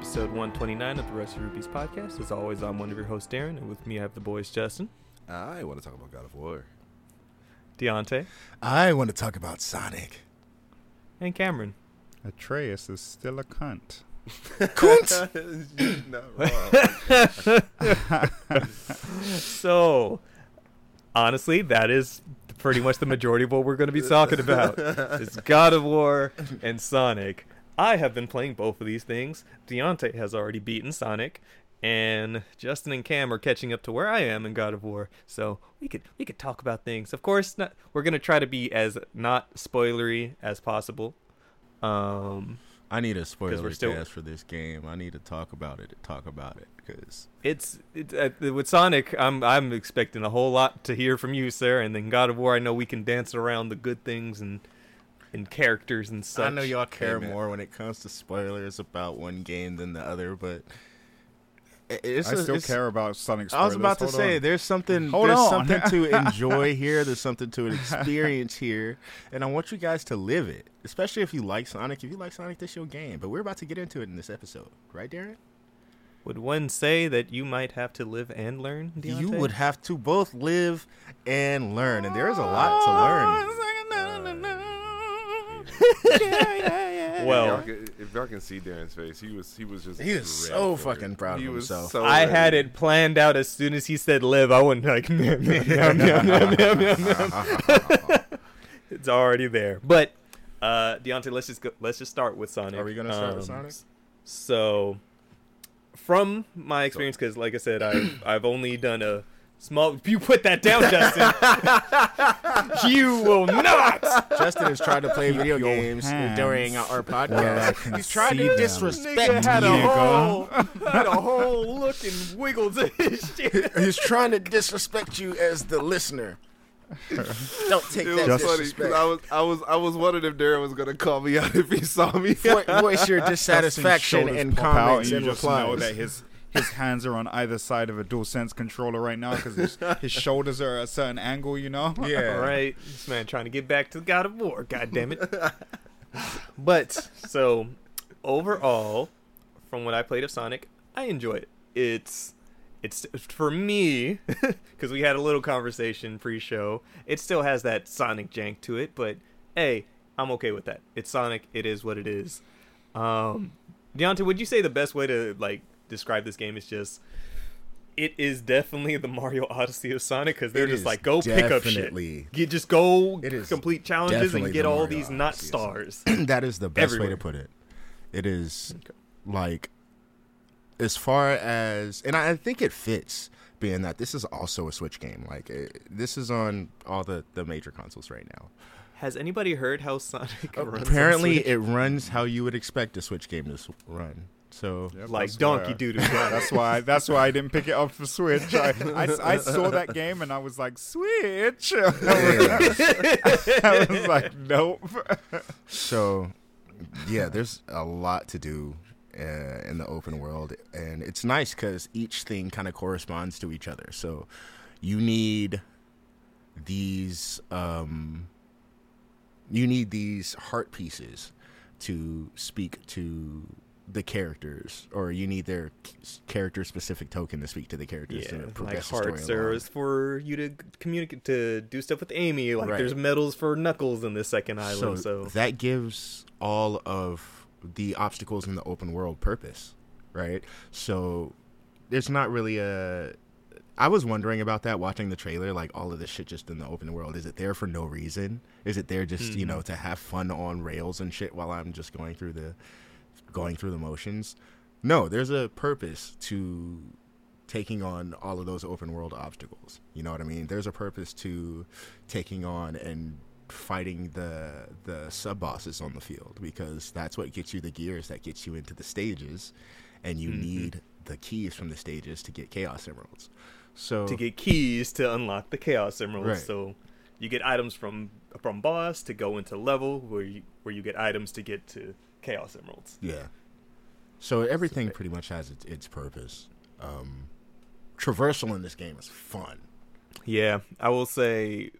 episode 129 of the Rusty Rupees podcast. As always, I'm one of your hosts, Darren, and with me I have the boys, Justin, I want to talk about God of War. Deontay, I want to talk about Sonic. and Cameron. Atreus is still a cunt. Not wrong. So, honestly, that is pretty much the majority of what we're going to be talking about. It's God of War and Sonic. I have been playing both of these things. Deontay has already beaten Sonic, and Justin and Cam are catching up to where I am in God of War. So we could we could talk about things. Of course, not, we're going to try to be as not spoilery as possible. Um, I need a spoiler we're still- cast for this game. I need to talk about it. Talk about it because it's, it's uh, with Sonic. I'm I'm expecting a whole lot to hear from you, sir. And then God of War, I know we can dance around the good things and and characters and such. I know y'all care Hey, more when it comes to spoilers about one game than the other, but it- it's I a- still it's- care about Sonic. I was about to spoilers. say Hold there's something Hold there's on. something to enjoy here. There's something to experience here, and I want you guys to live it. Especially if you like Sonic. If you like Sonic, this your game. But we're about to get into it in this episode, right, Darren? Would one say that you might have to live and learn? Deontay? You would have to both live and learn, and there is a lot to learn. Oh, Well, if y'all, can, if y'all can see Darren's face, he was he was just He was so fucking proud he of was himself. So I had it planned out as soon as he said live. I went like, it's already there. But uh, Deontay, let's just go, let's just start with Sonic. Are we gonna start with Um, Sonic? So, from my experience, because like I said, I I've only done a small. You put that down, Justin. you will not. Justin has tried to play video your games hands during our podcast. can He's trying to them. disrespect Nigga had a you. whole had a whole look and wiggle to his shit. He's trying to disrespect you as the listener. Don't take It that was funny disrespect. because I was I was I was wondering if Darren was gonna call me out if he saw me. Vo- voice your dissatisfaction shoulders in pop comments and and you just know replies. that his his hands are on either side of a dual sense controller right now because his, his shoulders are at a certain angle. You know. Yeah. right. this man trying to get back to God of War. God damn it. but so overall, from what I played of Sonic, I enjoy it. It's it's for me because we had a little conversation pre-show. It still has that Sonic jank to it, but hey, I'm okay with that. It's Sonic. It is what it is. Um, Deontay, would you say the best way to like describe this game is just? It is definitely the Mario Odyssey of Sonic because they're It just like go pick up shit. You just go It is complete challenges and get the all these not stars. that is the best way to put it. It is Okay. like as far as, and I think it fits, being that this is also a Switch game. Like it, this is on all the the major consoles right now. Has anybody heard how Sonic uh, runs? Apparently, it runs how you would expect a Switch game to run. So Yep, like Donkey why- Doodoo. That's why. That's why I didn't pick it up for Switch. I, I, I saw that game and I was like, Switch. I was like, nope. So, yeah, there's a lot to do uh, in the open world, and it's nice because each thing kind of corresponds to each other. So, you need these, um, you need these heart pieces to speak to the characters, or you need their character specific token to speak to the characters. yeah, to like progress the hearts story are for you to communicate to do stuff with Amy. Like Right. there's medals for Knuckles in the second island. So, that gives all of the obstacles in the open world purpose, right? So there's not really a. I was wondering about that watching the trailer. Like all of this shit just in the open world. Is it there for no reason? Is it there just you Mhm. know to have fun on rails and shit while I'm just going through the going through the motions? No, there's a purpose to taking on all of those open world obstacles. You know what I mean? There's a purpose to taking on and fighting the the sub bosses on the field because that's what gets you the gears that gets you into the stages and you Mhm. need the keys from the stages to get chaos emeralds. So to get keys to unlock the Chaos Emeralds. Right. So you get items from from boss to go into level where you where you get items to get to Chaos Emeralds. Yeah. So everything pretty much has its, its purpose. Um, traversal in this game is fun. Yeah, I will say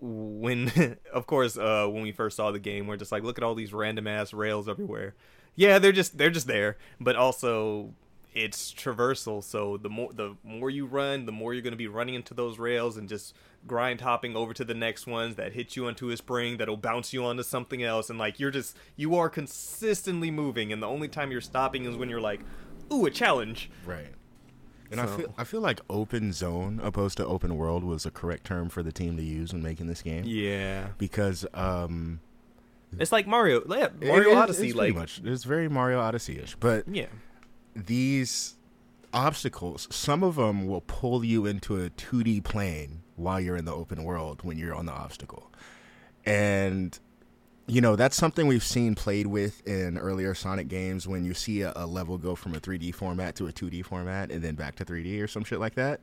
when of course uh when we first saw the game we're just like look at all these random ass rails everywhere yeah they're just they're just there but also it's traversal so the more the more you run the more you're going to be running into those rails and just grind hopping over to the next ones that hit you onto a spring that'll bounce you onto something else and like you're just you are consistently moving and the only time you're stopping is when you're like ooh a challenge Right. And I feel I feel like open zone opposed to open world was a correct term for the team to use when making this game. yeah Because um it's like mario yeah mario it- odyssey it's like much it's very Mario Odyssey ish. But yeah these obstacles, some of them will pull you into a 2D plane while you're in the open world when you're on the obstacle. And you know, that's something we've seen played with in earlier Sonic games when you see a, a level go from a 3D format to a 2D format and then back to 3D or some shit like that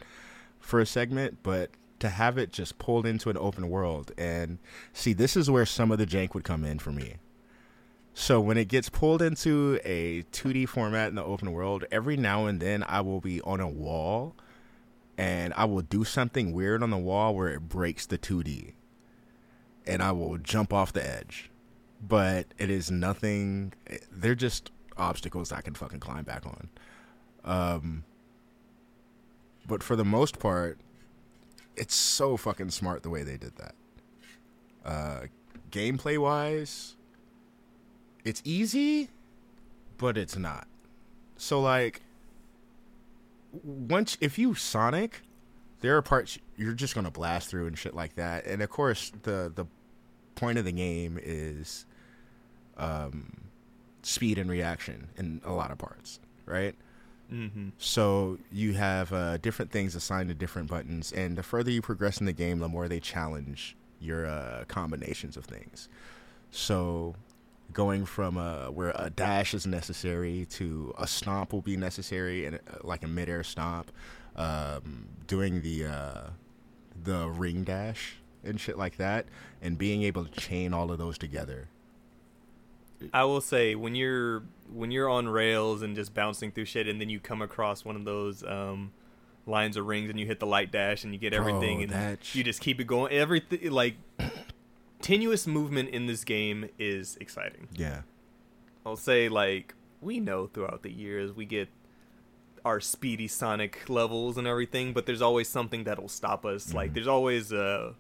for a segment, but to have it just pulled into an open world and see this is where some of the jank would come in for me. So when it gets pulled into a 2D format in the open world, every now and then I will be on a wall and I will do something weird on the wall where it breaks the 2D. And I will jump off the edge. But it is nothing they're just obstacles I can fucking climb back on. Um but for the most part, it's so fucking smart the way they did that. Uh gameplay wise, it's easy, but it's not. So like once if you Sonic, there are parts you're just gonna blast through and shit like that. And of course the the point of the game is um speed and reaction in a lot of parts, right? mm-hmm. So you have uh, different things assigned to different buttons, and the further you progress in the game, the more they challenge your uh, combinations of things. So going from uh, where a dash is necessary to a stomp will be necessary, and uh, like a midair stomp, um, doing the uh, the ring dash and shit like that, and being able to chain all of those together. I will say when you're when you're on rails and just bouncing through shit, and then you come across one of those um, lines of rings, and you hit the light dash, and you get everything, Bro, and sh- you just keep it going. Everything like continuous movement in this game is exciting. Yeah. I'll say like we know throughout the years we get our speedy Sonic levels and everything, but there's always something that'll stop us. Like there's always uh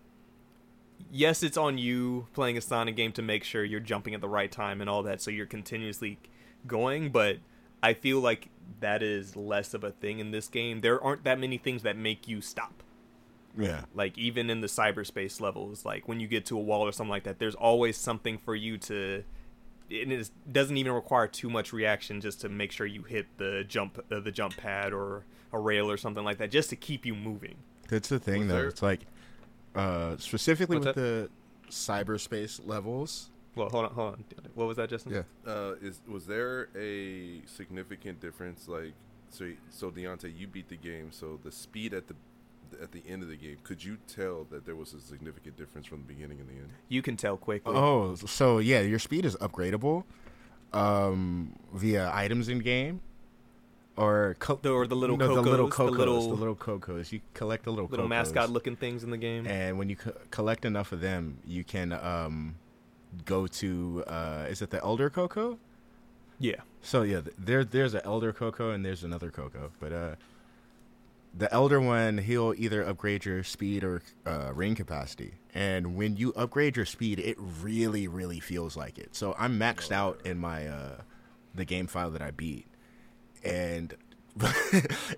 yes, it's on you playing a Sonic game to make sure you're jumping at the right time and all that so you're continuously going, but I feel like that is less of a thing in this game. There aren't that many things that make you stop Yeah. like even in the cyberspace levels like when you get to a wall or something like that there's always something for you to it is, doesn't even require too much reaction just to make sure you hit the jump uh, the jump pad or a rail or something like that just to keep you moving That's the thing, Was though. there- It's like, uh, specifically What's with the cyberspace levels. well hold on hold on what was that justin Yeah. Uh, is was there a significant difference? Like, so so Deontay, you beat the game. So the speed at the at the end of the game, could you tell that there was a significant difference from the beginning and the end? you can tell quickly Oh, so yeah, your speed is upgradable um, via items in game, or co- The- or the little no, the little kocos, the little- the little kocos. You collect the little little kocos, mascot looking things in the game and when you co- collect enough of them, you can um, go to uh, is it the Elder Koco? yeah So yeah, there there's an elder Koco and there's another Koco, but uh, the elder one he'll either upgrade your speed or uh, ring capacity, and when you upgrade your speed, it really really feels like it. So I'm maxed out in my uh, the game file that I beat, and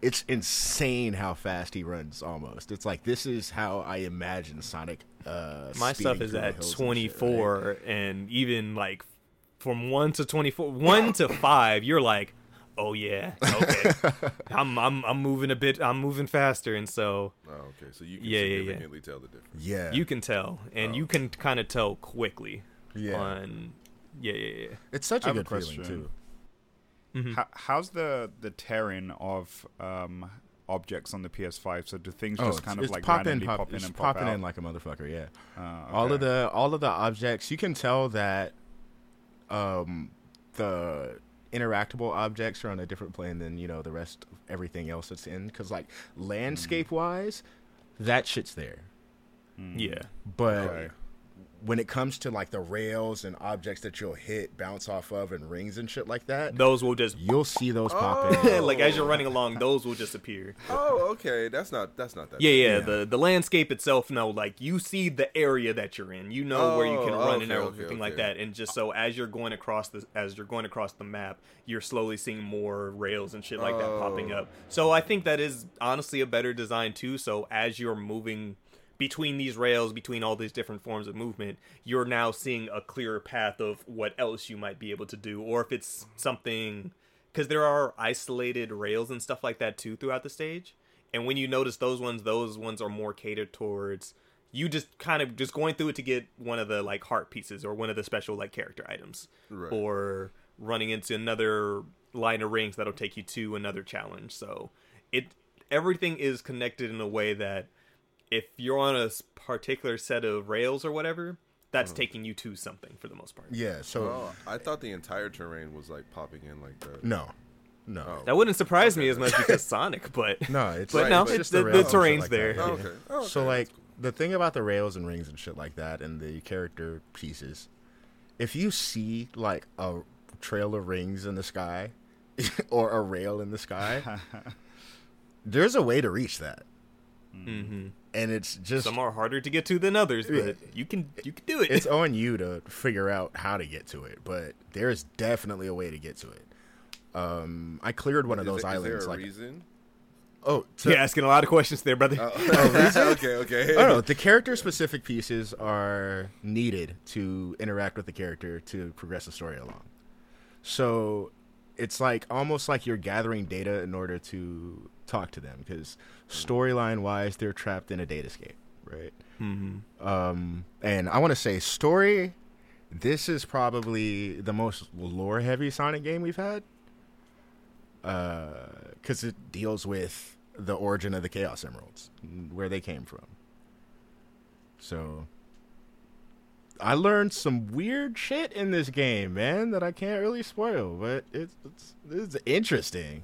it's insane how fast he runs. Almost, it's like this is how I imagine Sonic. Uh, my stuff is at hills and shit, right? 24 and even like from 1 to 24 1 to 5 you're like oh yeah okay I'm, I'm i'm moving a bit i'm moving faster and so Oh, okay. So you can Yeah, yeah, yeah. tell the difference. Yeah, you can tell and you can kind of tell quickly Yeah, on yeah yeah yeah it's such I a have a good feeling question. too. Mhm. How, how's the the tearing of um, objects on the PS5? So do things just Oh, it's- kind of it's like pop in, pop, pop, in and pop popping out? in like a motherfucker. Yeah, Uh, all of the all of the objects you can tell that um the interactable objects are on a different plane than you know the rest of everything else that's in because like landscape wise that shit's there Yeah. But Okay. When it comes to like the rails and objects that you'll hit, bounce off of, and rings and shit like that, Those will just you'll see those pop Oh. in. like as you're running along, those will just appear. Oh, okay. That's not that's not that. Yeah, yeah, Yeah. The the landscape itself, no, like you see the area that you're in. You know where you can Oh, run and okay, okay, everything like that. And just so as you're going across the as you're going across the map, you're slowly seeing more rails and shit like that popping Oh. up. So I think that is honestly a better design too. So as you're moving between these rails, between all these different forms of movement, you're now seeing a clearer path of what else you might be able to do, or if it's something because there are isolated rails and stuff like that too throughout the stage. And when you notice those ones, those ones are more catered towards you just kind of just going through it to get one of the like heart pieces or one of the special like character items, Right. or running into another line of rings that'll take you to another challenge. So it everything is connected in a way that if you're on a particular set of rails or whatever, that's taking you to something for the most part. Yeah, so Oh, I thought the entire terrain was like popping in like that. no, no, Oh. That wouldn't surprise me as much because Sonic, but no. It's But Right, no, but it's just the, the, rails terrain's like there. Oh, okay. Oh, okay. So like the thing about the rails and rings and shit like that and the character pieces, if you see like a trail of rings in the sky or a rail in the sky, there's a way to reach that. hmm And it's just some are harder to get to than others, but you can you can do it. it's on you to figure out how to get to it, but there's definitely a way to get to it. Um, I cleared one of Is those there- is islands there a like reason? oh to, You're asking a lot of questions there, brother. Oh, okay, okay. Oh no, the character specific pieces are needed to interact with the character to progress the story along. So it's like almost like you're gathering data in order to talk to them because storyline wise they're trapped in a data datascape, right? hmm Um, and I want to say story. This is probably the most lore heavy Sonic game we've had. Because it deals with the origin of the Chaos Emeralds, where they came from. So, I learned some weird shit in this game, man, that I can't really spoil, but it's it's, it's interesting.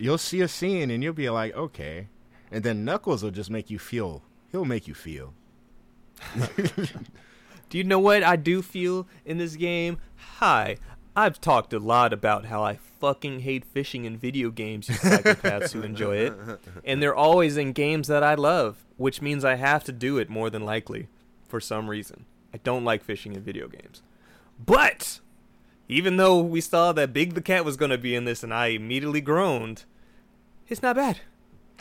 You'll see a scene and you'll be like, okay, and then Knuckles will just make you feel. He'll make you feel. Do you know what I do feel in this game? Hi, I've talked a lot about how I fucking hate fishing in video games, you psychopaths who enjoy it. And they're always in games that I love, which means I have to do it more than likely for some reason. I don't like fishing in video games. But even though we saw that Big the Cat was going to be in this and I immediately groaned, it's not bad.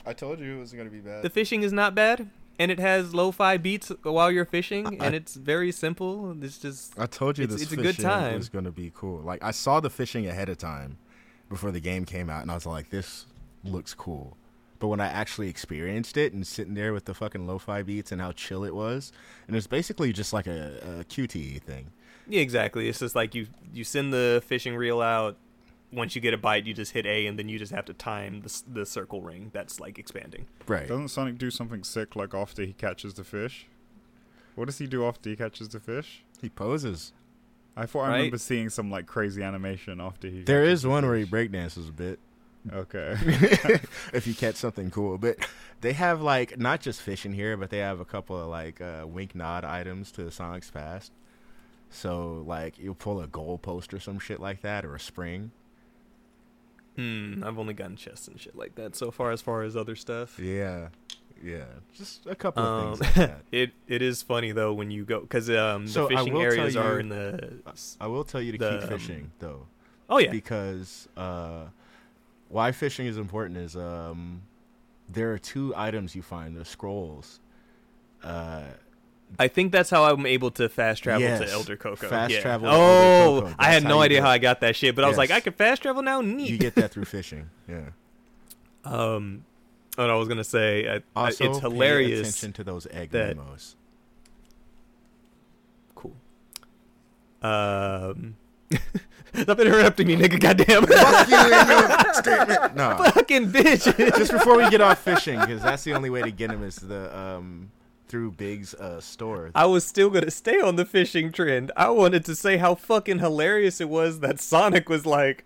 I told you it was gonna be bad. The fishing is not bad. And it has lo-fi beats while you're fishing, I- and it's very simple. It's just I told you It's- this it's a good fishing time. was going to be cool. Like I saw the fishing ahead of time before the game came out, and I was like, "This looks cool." But when I actually experienced it and sitting there with the fucking lo-fi beats and how chill it was, and it's basically just like a, a QTE thing. Yeah, exactly. It's just like you you send the fishing reel out. Once you get a bite, you just hit A, and then you just have to time the the circle ring that's like expanding. Right. Doesn't Sonic do something sick like after he catches the fish? What does he do after he catches the fish? He poses. I thought I remember seeing some like crazy animation after he. There is the one where he breakdances a bit. Okay. if you catch something cool. But they have like not just fish in here, but they have a couple of like uh, wink nod items to Sonic's past. So like you'll pull a goalpost or some shit like that, or a spring. Hmm. I've only gotten chests and shit like that so far. As far as other stuff, Yeah, yeah, just a couple of um, things like that. it it is funny though when you go because um the So I fishing will tell areas are in the. I will tell you to The, keep um, fishing though, Oh yeah. because uh, why fishing is important is um, there are two items you find: the scrolls. Uh, I think that's how I'm able to fast travel to Elder Koco. Fast yeah. travel to Elder Oh, I had no idea how. I got that shit, but I was like, I can fast travel now. Neat. you get that through fishing. Yeah. Um, what I was gonna say, I, I- Also, it's pay hilarious. attention to those egg that- memos. Cool. Um, stop interrupting me, nigga. Goddamn, Fuck you statement. No, fucking bitch. just before we get off fishing, because that's the only way to get him is the um through Big's uh, store. I was still gonna stay on the fishing trend. I wanted to say how fucking hilarious it was that Sonic was like,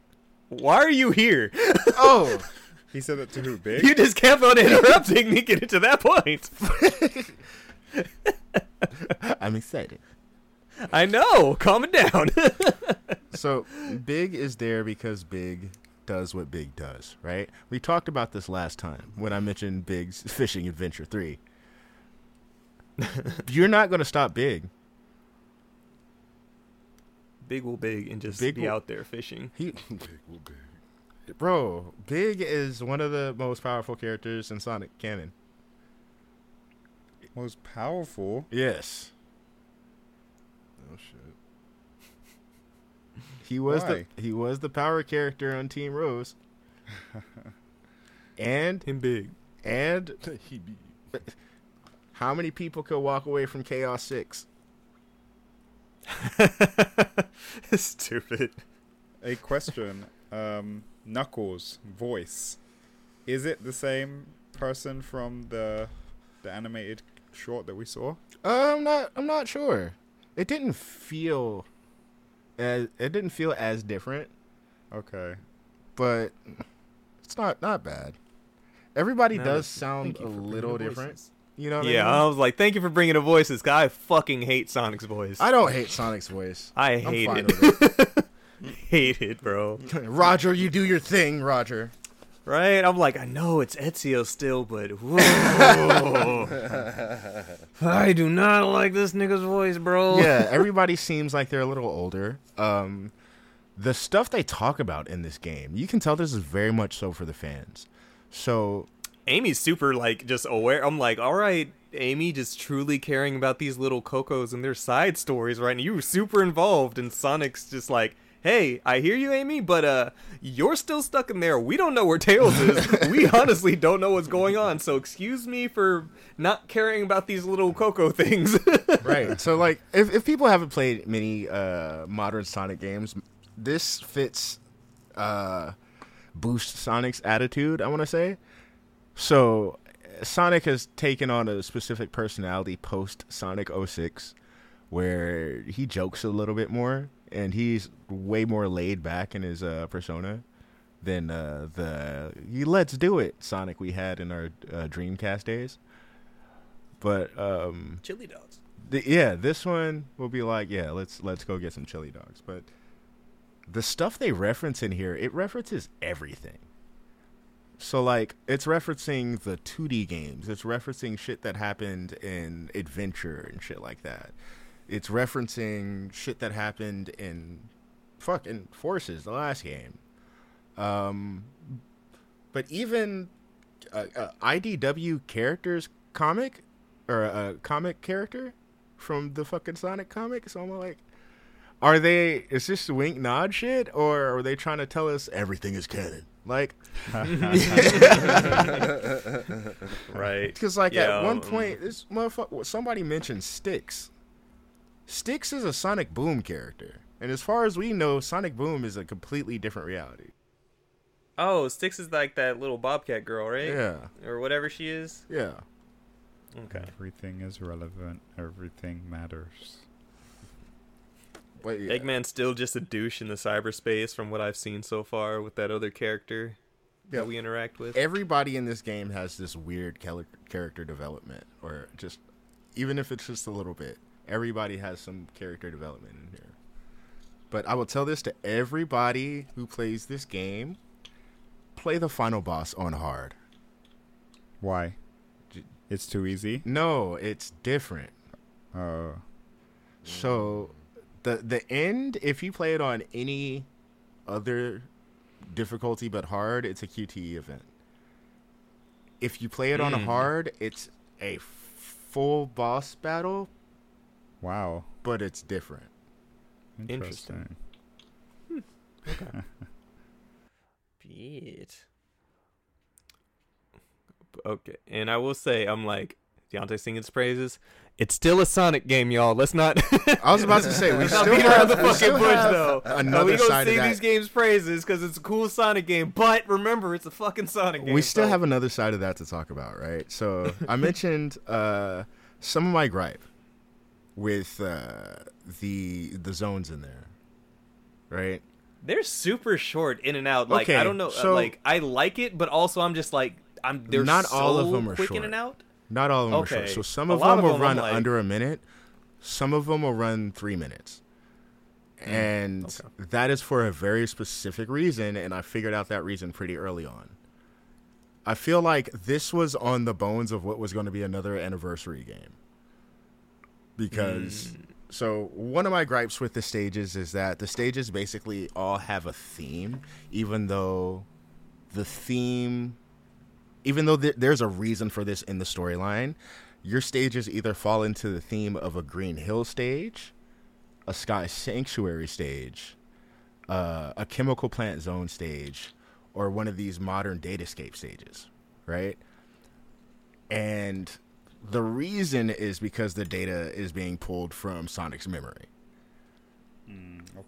"Why are you here?" oh, He said that to who? Big? You just kept on interrupting me getting to that point. I'm excited. I know. Calm it down. So Big is there because Big does what Big does, right? We talked about this last time when I mentioned Big's Fishing Adventure 3. You're not going to stop Big. big will big and just Big be will- out there fishing. He Big will big. Bro, Big is one of the most powerful characters in Sonic canon. Most powerful. Yes. Oh shit. He was Why? the he was the power character on Team Rose. and Him big. and he be. How many people could walk away from Chaos 6? Stupid. A question. um, Knuckles voice. Is it the same person from the the animated short that we saw? Uh, I'm not I'm not sure. It didn't feel as it didn't feel as different, Okay. but it's not not bad. Everybody No, does sound a little the different. You know what Yeah, I I was like, thank you for bringing the voices. Guy, I fucking hate Sonic's voice. I don't hate Sonic's voice. I hate fine it. hate it, bro. Roger, you do your thing, Roger. Right? I'm like, I know it's Ezio still, but whoa. I do not like this nigga's voice, bro. yeah, everybody seems like they're a little older. Um, the stuff they talk about in this game, you can tell this is very much so for the fans. So Amy's super like just aware. I'm like, all right, Amy, just truly caring about these little Kocos and their side stories, right? And you were super involved, and Sonic's just like, hey, I hear you, Amy, but uh, you're still stuck in there. We don't know where Tails is. we honestly don't know what's going on. So excuse me for not caring about these little Koco things. right. So like, if if people haven't played many uh, modern Sonic games, this fits uh, boost Sonic's attitude. I want to say. So Sonic has taken on a specific personality post Sonic 06 where he jokes a little bit more and he's way more laid back in his uh, persona than uh, the you let's do it Sonic we had in our uh, Dreamcast days. But um, Chili dogs. the, yeah, this one will be like, yeah, let's let's go get some chili dogs. But the stuff they reference in here, it references everything. So like, it's referencing the 2D games. It's referencing shit that happened in Adventure and shit like that. It's referencing shit that happened in fucking Forces, the last game. Um, but even IDW characters comic or a comic character from the fucking Sonic comic. So I'm like, are they? Is this wink nod shit, or are they trying to tell us everything is canon? Like, Right. because like Yeah, at one um, point, this motherfucker, somebody mentioned Sticks. Sticks is a Sonic Boom character, and as far as we know, Sonic Boom is a completely different reality. Oh, Sticks is like that little Bobcat girl, right? Yeah, Or whatever she is. yeah. Okay. Everything is relevant. Everything matters. But yeah. Eggman's still just a douche in the cyberspace from what I've seen so far with that other character Yeah. that we interact with. everybody in this game has this weird character development, or just even if it's just a little bit, everybody has some character development in here. But I will tell this to everybody who plays this game: play the final boss on hard. Why? It's too easy. No, it's different. Oh. So the the end, if you play it on any other difficulty but hard, it's a QTE event. If you play it on Mm. hard, it's a full boss battle, Wow. but it's different. Interesting. Interesting. Bitch. Okay, and I will say, I'm like Deontay singing his praises. It's still a Sonic game, y'all. Let's not. I was about to say we Let's not still beat around have, the we fucking still bush, though. another we gonna sing these games praises because it's a cool Sonic game. But remember, it's a fucking Sonic game. we still so- have another side of that to talk about, right? So I mentioned uh, some of my gripe with uh, the the zones in there, right? They're super short in and out. Like Okay, I don't know. uh, so- like I like it, but also I'm just like I'm. They're Not so all of them are quick short. in and out. Not all of them are short. So some of them of will them I'm run like- under a minute. Some of them will run three minutes. And Mm, okay. that is for a very specific reason, and I figured out that reason pretty early on. I feel like this was on the bones of what was going to be another anniversary game. Because, Mm. so one of my gripes with the stages is that the stages basically all have a theme, even though the theme even though th- there's a reason for this in the storyline, your stages either fall into the theme of a Green Hill stage, a Sky Sanctuary stage, uh, a Chemical Plant Zone stage, or one of these modern datascape stages, right? And the reason is because the data is being pulled from Sonic's memory.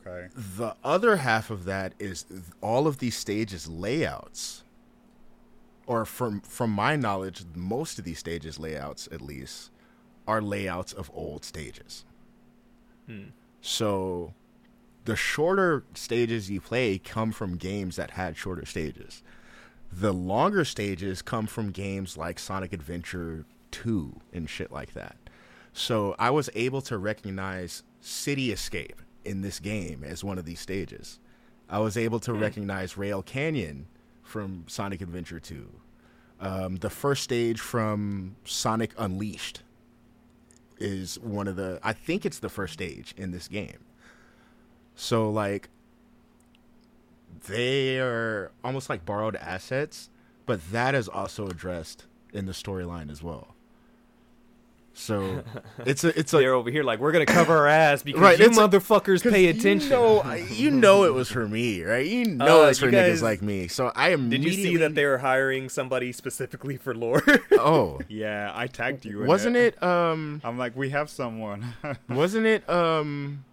Okay. The other half of that is th- all of these stages layouts, or from from my knowledge, most of these stages layouts, at least, are layouts of old stages. Hmm. So, the shorter stages you play come from games that had shorter stages. The longer stages come from games like Sonic Adventure 2 and shit like that. So I was able to recognize City Escape in this game as one of these stages. I was able to recognize Rail Canyon from Sonic Adventure 2. Um, the first stage from Sonic Unleashed is one of the, I think it's the first stage in this game. So, like, they are almost like borrowed assets, but that is also addressed in the storyline as well. So it's a it's a They're over here like we're gonna cover our ass because Right, you it's a- pay attention. You know, you know it was for me, right? You know Uh, it's for you niggas like me. So I am. Did you see that they were hiring somebody specifically for lore? Oh, Yeah, I tagged you. In wasn't it? Um, I'm like, we have someone. wasn't it? Um,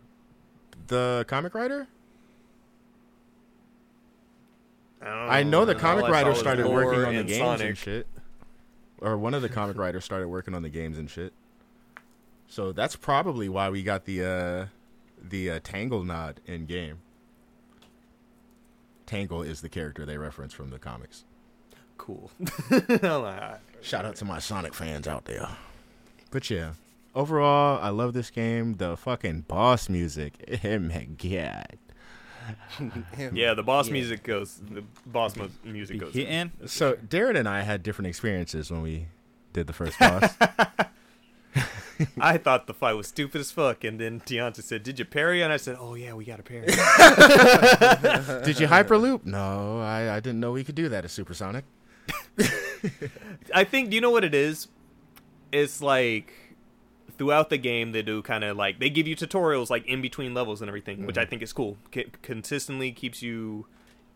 the comic writer. I know the comic All I saw writer started working on the and games and shit. Or one of the comic writers started working on the games and shit. So that's probably why we got the uh the uh, Tangle nod in game. Tangle is the character they reference from the comics. Cool. Shout out to my Sonic fans out there. But yeah, overall, I love this game. The fucking boss music, oh my god. Yeah, the boss music goes. The boss mu- music goes. hitting? So Darren and I had different experiences when we did the first boss. I thought the fight was stupid as fuck, and then Deontay said, "Did you parry?" And I said, "Oh yeah, we got a parry." did you hyperloop? No, I, I didn't know we could do that at Supersonic. I think do you know what it is? It's like throughout the game they do kind of like they give you tutorials like in between levels and everything, which I mm-hmm. think is cool. C- consistently keeps you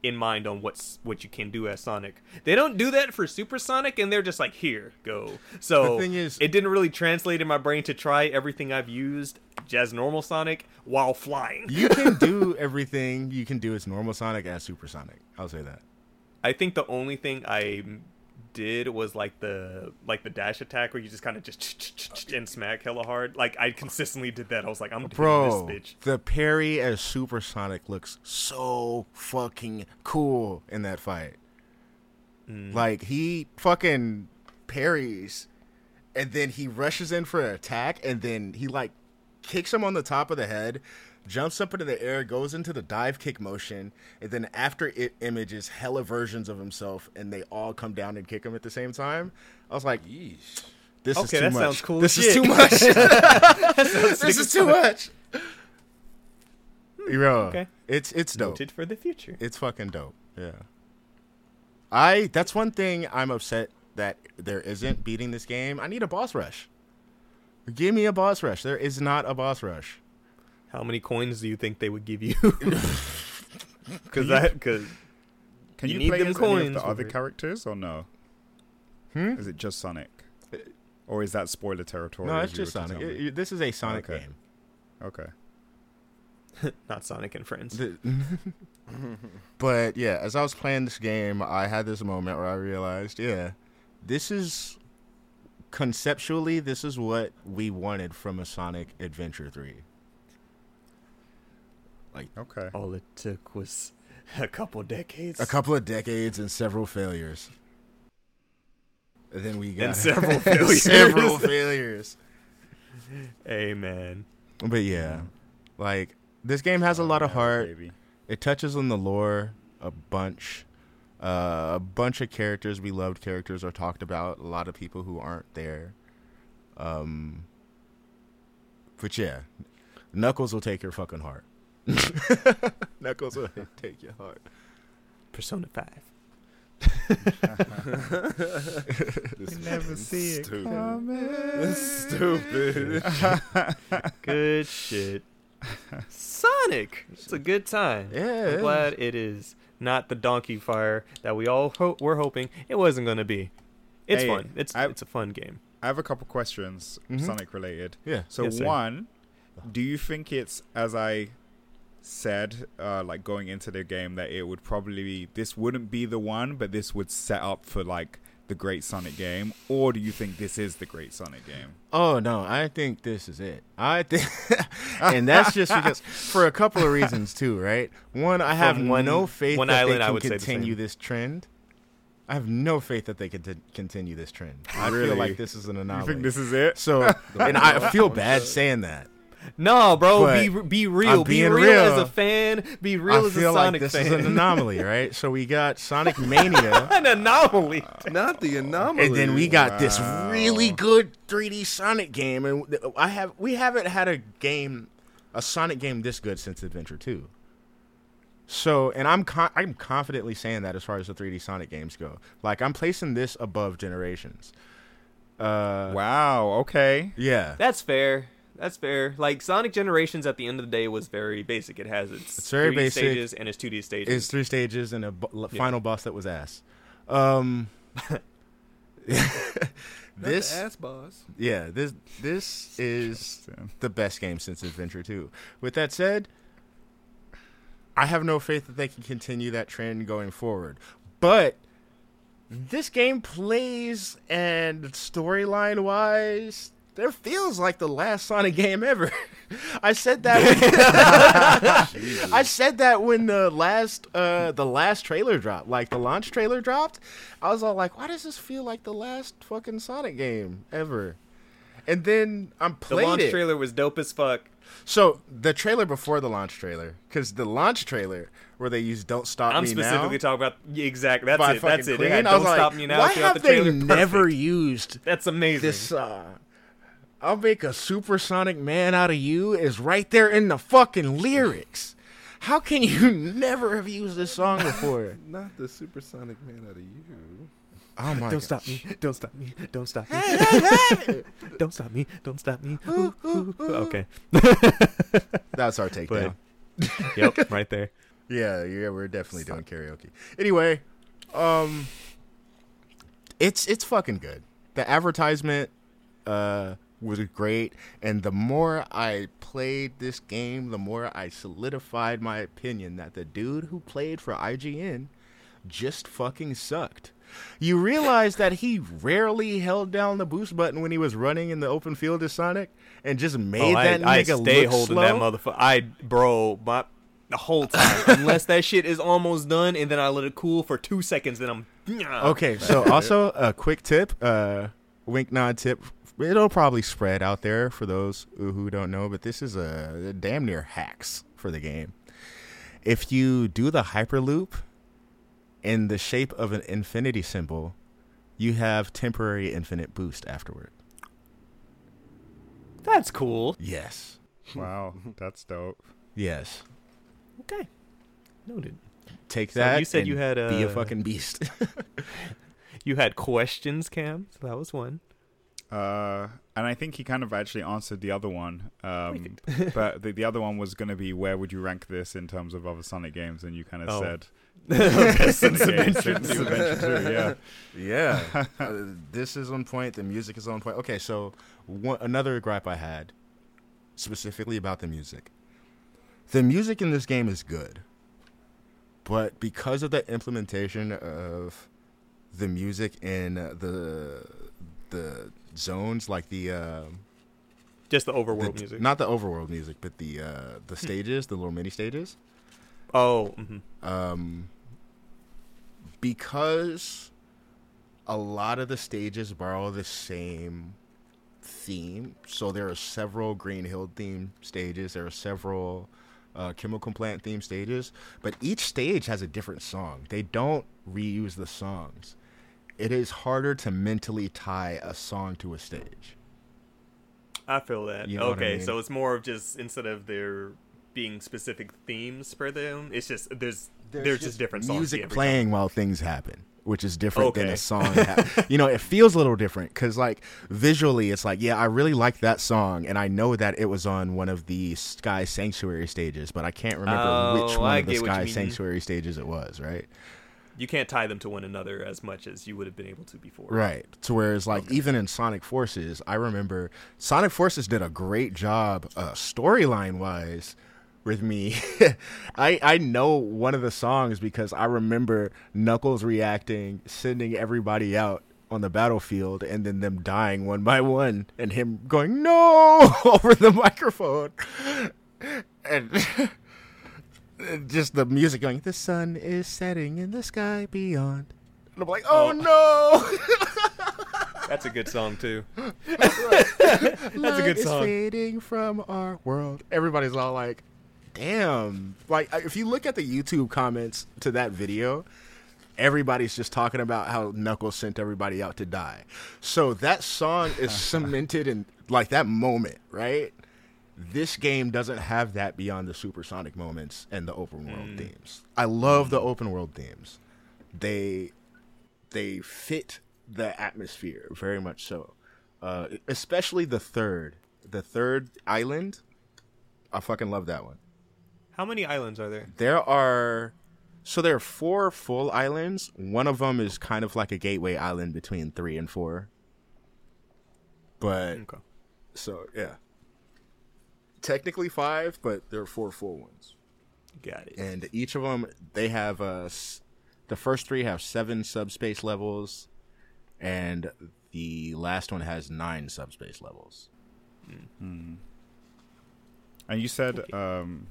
in mind on what's what you can do as Sonic. They don't do that for Super Sonic, and they're just like, "Here, go." So The thing is- it didn't really translate in my brain to try everything I've used as normal Sonic while flying. You can do everything you can do as normal Sonic as Supersonic. I'll say that. I think the only thing I did was like the like the dash attack where you just kind of just and smack hella hard. Like I consistently did that. I was like, I'm Bro, this bitch. the parry as Supersonic looks so fucking cool in that fight. Mm. Like he fucking parries and then he rushes in for an attack and then he like kicks him on the top of the head, jumps up into the air, goes into the dive kick motion, and then after it images hella versions of himself and they all come down and kick him at the same time. I was like, Yeesh. this Okay, is too that much. sounds cool This as is too much. this is too much. Bro, Okay. it's it's dope. Noted for the future. It's fucking dope. Yeah. I that's one thing I'm upset that there isn't beating this game. I need a boss rush. Give me a boss rush. There is not a boss rush. How many coins do you think they would give you? Because that because Can You you, need play them as any of coins the other it. characters or no? Hmm? Is it just Sonic? Or is that spoiler territory? No, it's just Sonic. It- it- this is a Sonic Okay. game. Okay. not Sonic and Friends. The- but yeah, as I was playing this game, I had this moment where I realized, yeah, this is conceptually this is what we wanted from a Sonic Adventure 3. Okay. All it took was a couple decades. A couple of decades and several failures. And then we got And several failures. several failures. Man. But yeah, like this game has a lot of heart. baby. It touches on the lore a bunch. Uh, a bunch of characters, we loved characters, are talked about. A lot of people who aren't there. Um, but yeah, Knuckles will take your fucking heart. Knuckles will take your heart. Persona 5. This never is see it stupid. stupid. Good shit. Sonic. It's a good time. Yeah, I'm glad it is not the donkey fire that we all ho- were hoping it wasn't going to be. It's Hey, fun. It's I- it's a fun game. I have a couple questions, Mhm. Sonic related. Yeah. So Yes, sir. one, do you think it's as I said, uh, like going into the game, that it would probably be this wouldn't be the one, but this would set up for like the great Sonic game, or do you think this is the great Sonic game? Oh no, I think this is it. I think, and that's just because for a couple of reasons too, right? One, I have From no faith one that island, they I can would continue same. this trend. I have no faith that they can t- continue this trend. I Really? feel like this is an You anomaly. think this is it? so, and I feel bad saying that. No, bro, But be be real. Be being real, as a fan. Be real I as a feel like Sonic this fan. is an anomaly, right? So we got Sonic Mania. an anomaly. Not the anomaly. And then we got this really good 3D Sonic game, and I have we haven't had a game, a Sonic game this good since Adventure Two. So, and I'm con- I'm confidently saying that as far as the 3D Sonic games go, like I'm placing this above Generations. Uh, wow. Okay. yeah, That's fair. That's fair. Like Sonic Generations, at the end of the day, was very basic. It has its, It's very 3D basic. stages and its 2D stages. it's three stages and a bo- Yeah. final boss that was ass. Um, this ass boss. yeah this this is the best game since Adventure 2. With that said, I have no faith that they can continue that trend going forward. But this game plays and storyline wise, there feels like the last Sonic game ever. I said that. When, I said that when the last uh, the last trailer dropped, like the launch trailer dropped. I was all like, "Why does this feel like the last fucking Sonic game ever?" And then I'm playing. the launch it. trailer was dope as fuck. So the trailer before the launch trailer, because the launch trailer where they use "Don't Stop I'm Me Now." I'm specifically talking about yeah, exactly. That's it. That's fucking it. They had I was Don't like, me now. why have the they trailer. never Perfect. used That's amazing. this? Uh, I'll make a supersonic man out of you is right there in the fucking lyrics. How can you never have used this song before? Not the supersonic man out of you. Oh my don't god! stop me! Don't stop me! Don't stop me! don't stop me! Don't stop me! Ooh, ooh, ooh. Okay. That's our takedown. yep. Right there. Yeah, yeah, we're definitely doing karaoke. Anyway, um, it's it's fucking good. The advertisement uh was great, and the more I played this game, the more I solidified my opinion that the dude who played for IGN just fucking sucked. You realize that he rarely held down the boost button when he was running in the open field as Sonic, and just made oh, that I, I nigga stay look holding slow. that motherfucker. I bro, my the whole time unless that shit is almost done, and then I let it cool for two seconds, then I'm Okay, so also a quick tip, uh, wink nod tip. It'll probably spread out there for those who don't know, but this is a damn near hacks for the game. If you do the hyperloop in the shape of an infinity symbol, you have temporary infinite boost afterward. That's cool. Yes. Wow. That's dope. Yes. Okay, noted. Take So that. you said and you had, a be a uh, fucking beast. You had questions, Cam. So that was one. Uh, and I think he kind of actually answered the other one. Um, but the, the other one was going to be where would you rank this in terms of other Sonic games? And you kind of Oh. said Best Sonic Adventure since two. Adventure 2, yeah. Yeah, uh, this is on point. The music is on point. Okay, so one, another gripe I had, specifically about the music. The music in this game is good, but because of the implementation of the music in uh, the the zones, like the um Just the overworld The- music. Not the overworld music, but the uh, the stages, the little mini stages. oh, mhm. Um, because a lot of the stages borrow the same theme. So there are several Green Hill theme stages. There are several uh, Chemical Plant theme stages, but each stage has a different song. They don't reuse the songs. It is harder to mentally tie a song to a stage. I feel that. You know what I okay, mean? so it's more of just instead of there being specific themes for them, it's just there's there's, just, different songs music playing while things happen which is different than a song you know it feels a little different because like visually it's like yeah i really like that song and i know that it was on one of the sky sanctuary stages but i can't remember which oh, one I of the get what you sky sanctuary stages it was right. You can't tie them to one another as much as you would have been able to before. Right. To whereas like even in Sonic Forces, I remember Sonic Forces did a great job uh, storyline wise with me. I I know one of the songs because I remember Knuckles reacting, sending everybody out on the battlefield and then them dying one by one and him going no over the microphone. And just the music going the sun is setting in the sky beyond. And I'm like, "Oh, oh. no." That's a good song too. That's a good is fading from our world. Everybody's all like, "Damn!" Like if you look at the YouTube comments to that video, everybody's just talking about how Knuckles sent everybody out to die. So that song is cemented in like that moment, right? This game doesn't have that beyond the supersonic moments and the open world Mm. themes. I love the open world themes. They they fit the atmosphere very much so. Uh, especially the third, the third island. I fucking love that one. How many islands are there? There are, so there are four full islands. One of them is kind of like a gateway island between three and four. But Okay. so yeah, technically five, but there are four full ones Got it. and each of them they have uh the first three have seven subspace levels and the last one has nine subspace levels And you said, um,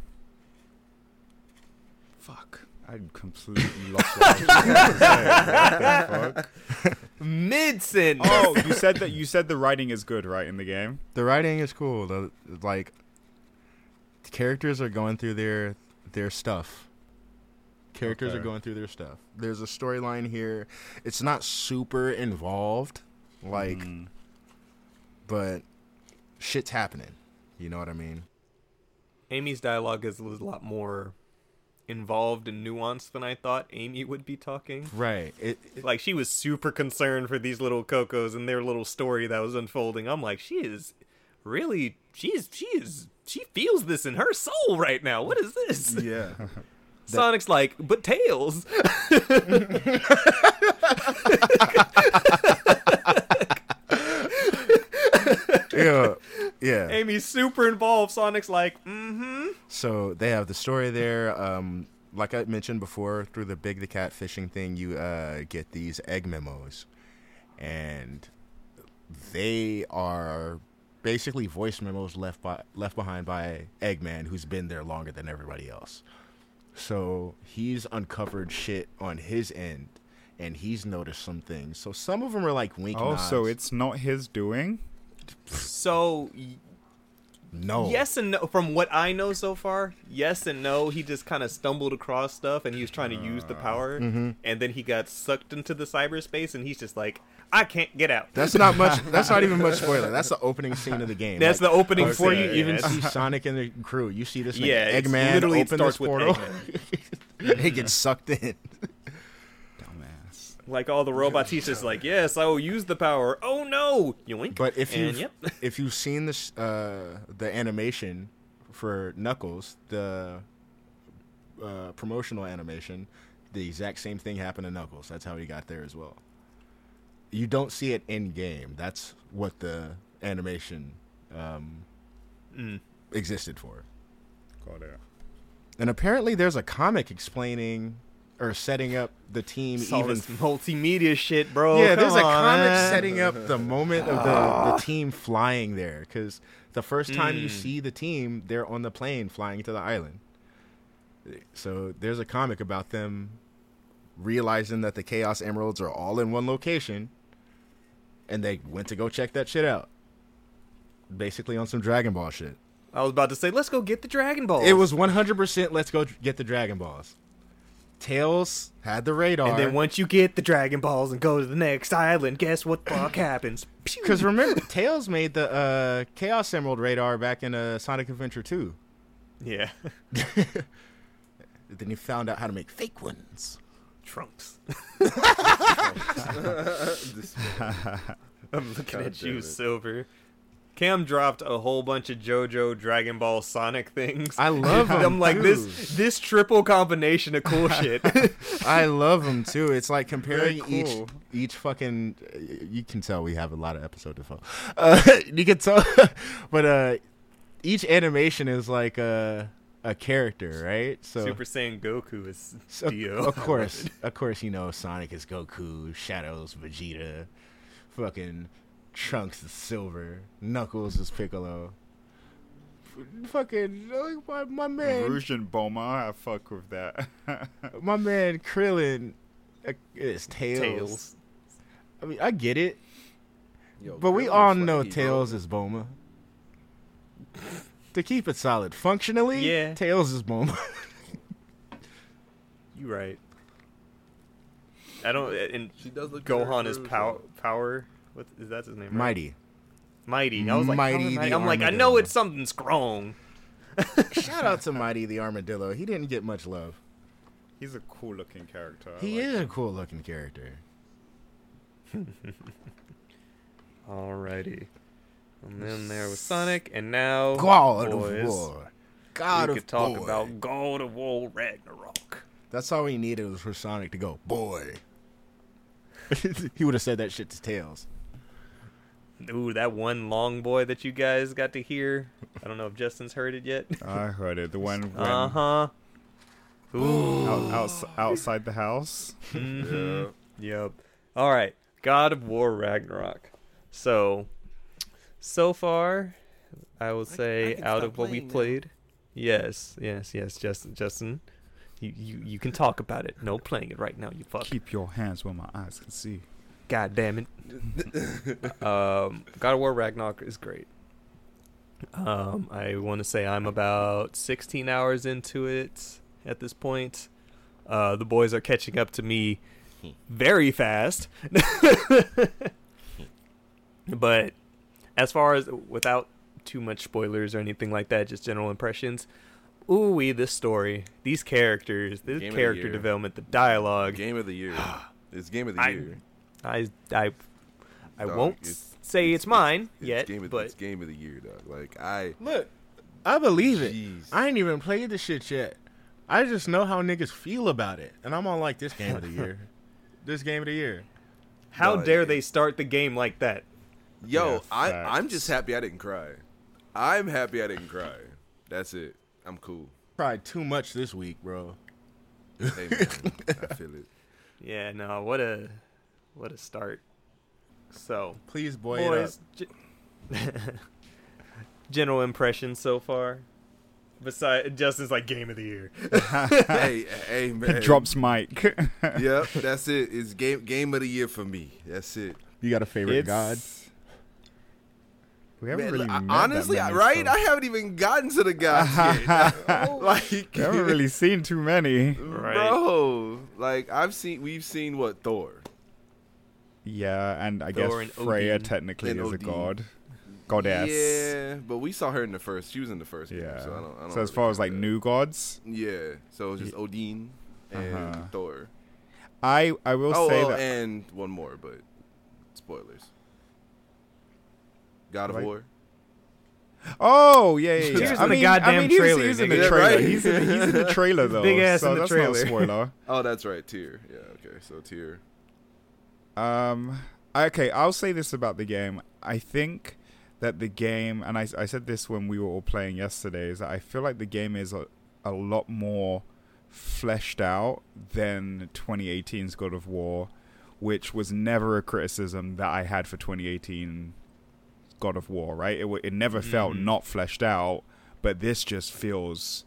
fuck, I completely lost what I was going to say. What fuck? Mid sentence. Oh, you said that you said the writing is good, right, in the game? the writing is cool the like the characters are going through their their stuff. Characters are going through their stuff. There's a storyline here. It's not super involved like Mm. but shit's happening. You know what i mean? Amy's dialogue is a lot more involved and nuanced than I thought Amy would be talking. right. It, it- Like she was super concerned for these little kocos and their little story that was unfolding. I'm like, she is really she's she is she feels this in her soul right now. What is this? yeah Sonic's like, but Tails. yeah yeah Amy's super involved. Sonic's like, mm-hmm. So they have the story there. Um, like I mentioned before, through the Big the Cat fishing thing, you uh, get these egg memos, and they are basically voice memos left by left behind by Eggman, who's been there longer than everybody else. So he's uncovered shit on his end, and he's noticed some things. So some of them are like wink. Oh, so it's not his doing? So y- no. yes and no. From what I know so far, yes and no. He just kind of stumbled across stuff and he was trying to use the uh. power, mm-hmm. and then he got sucked into the cyberspace, and he's just like, I can't get out. That's not much. That's not even much spoiler. That's the opening scene of the game. That's Like, the opening before scene, you even yeah. see Sonic and the crew. You see this nigga Yeah, it's Eggman literally it open this starts with portal. Eggman. he gets sucked in. Dumbass. Like all the robots, he's just like, yes, I will use the power. Oh no, yoink. But if you And yep. if you've seen this uh, the animation for Knuckles, the uh, promotional animation, the exact same thing happened to Knuckles. That's how he got there as well. You don't see it in game. That's what the animation um, Mm. existed for. Got it. And apparently, there's a comic explaining or setting up the team It's all even multimedia shit, bro. yeah, there's Come a comic man. setting up the moment of the, the team flying there because the first time you Mm. see the team, they're on the plane flying to the island. So there's a comic about them realizing that the Chaos Emeralds are all in one location, and they went to go check that shit out. Basically on some Dragon Ball shit. I was about to say, let's go get the Dragon Balls. It was 100% let's go get the Dragon Balls. Tails had the radar. And then once you get the Dragon Balls and go to the next island, guess what the fuck happens? Because remember, Tails made the uh, Chaos Emerald radar back in uh, Sonic Adventure 2. yeah, Then he found out how to make fake ones. Trunks. I'm looking God at you, it. Silver. Cam dropped a whole bunch of JoJo, Dragon Ball, Sonic things. I love 'em, I'm like too. this this triple combination of cool shit. I love them too. It's like comparing cool. each each fucking. You can tell we have a lot of episode to follow. Uh, you can tell, but uh, each animation is like a a character, right? So, Super Saiyan Goku is so- Dio. of course, of course, you know Sonic is Goku, Shadows Vegeta, fucking Trunks is Silver, Knuckles is Piccolo. Fucking like, my, my man, Rouge and Bulma, I fuck with that. my man Krillin uh, is Tails. Tails. I mean, I get it, Yo, but we all know. Tails is Bulma. To keep it solid, functionally, Yeah. Tails is Bulma. You right. I don't. Uh, and She does look Gohan is as power. Power. What is that his name? Right? Mighty. Mighty. I was like, Mighty the Mighty. I'm like, I know it's something strong. Shout out to Mighty the Armadillo. He didn't get much love. He's a cool looking character. I He like is a cool looking character. Alrighty. And then there was Sonic, and now God boys, of War. God we of could talk boy. about God of War Ragnarok. That's all we needed was for Sonic to go, boy. he would have said that shit to Tails. Ooh, that one long boy that you guys got to hear. I don't know if Justin's heard it yet. I heard it. The one when Uh huh. Ooh. out, outs- outside the house. Mhm. Yep. All right. God of War Ragnarok. So, so far, I will say can out of what we playing now. played, yes, yes, yes, Justin, Justin, you, you you can talk about it. No playing it right now. You fuck. Keep your hands where my eyes can see. God damn it. um, God of War Ragnarok is great. Um, I want to say I'm about 16 hours into it at this point. Uh, the boys are catching up to me very fast. but as far as without too much spoilers or anything like that, just general impressions. Ooh, wee, this story, these characters, the Game of the character development, the dialogue. Game of the year. It's game of the I- year. I I I Dog, won't it's- say it's, mine It's yet, game of, but it's game of the year, dog. Like I, Look, I believe it. Jeez. I ain't even played the shit yet. I just know how niggas feel about it. And I'm on like this game of the year. this game of the year. how No, dare it- they start the game like that? Yo, Yeah, I, I'm just happy I didn't cry. I'm happy I didn't cry. That's it. I'm cool. Cried too much this week, bro. Hey man, I feel it. Yeah, no, what a what a start. So, Please, boy, boys, ge- general impressions so far. Besides, Justin's like game of the year. hey, hey man. Drops mic. Yep, that's it. It's game game of the year for me. That's it. You got a favorite It's- god? We haven't Man, really I- met that honestly, many, right? so- I haven't even gotten to the gods yet. like, We haven't really seen too many. Right. bro. Like I've seen, we've seen what Thor. Yeah, and I guess and Freya Odin. technically And is a god, goddess. Yeah, but we saw her in the first. She was in the first. game, Yeah. so I don't. I don't so as really far as like that. new gods, Yeah. So it's just Odin and Uh-huh. Thor. I I will Oh, say well, that and one more, but spoilers. God of Right. War. Oh yeah, yeah, yeah. I in the mean, goddamn I mean, he trailer, he was in the. Yeah, trailer. right. He's, in, he's in the trailer though. Big ass so in the that's trailer. Not spoiler. Oh, that's right. Tier. Yeah. Okay. So tier. Um, okay, I'll say this about the game. I think that the game, and I, I said this when we were all playing yesterday, is that I feel like the game is a, a lot more fleshed out than 2018's God of War, which was never a criticism that I had for 2018 God of War. Right? It it never felt Mhm. not fleshed out, but this just feels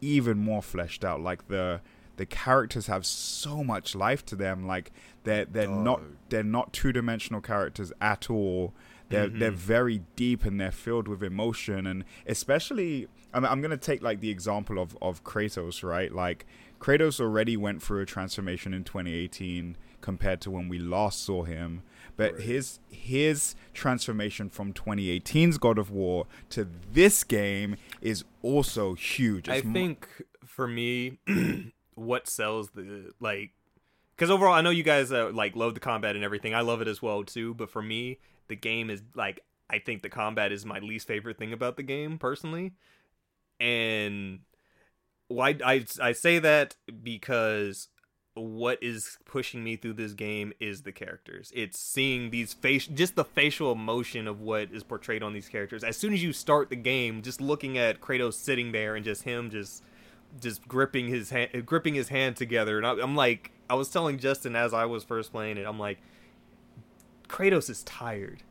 even more fleshed out. Like the the characters have so much life to them. Like they're they're not they're not two dimensional characters at all. They're Mhm. they're very deep and they're filled with emotion and especially I'm I'm gonna take like the example of of Kratos right like Kratos already went through a transformation in 2018 compared to when we last saw him but Right. his his transformation from 2018's God of War to this game is also huge. I It's mo- think for me, what sells the like, because overall, I know you guys uh, like love the combat and everything. I love it as well too. But for me, the game is like, I think the combat is my least favorite thing about the game personally. And why I I say that because what is pushing me through this game is the characters. It's seeing these face just the facial emotion of what is portrayed on these characters. As soon as you start the game, just looking at Kratos sitting there and just him just just gripping his hand gripping his hand together and I, I'm like I was telling Justin as I was first playing it, I'm like Kratos is tired.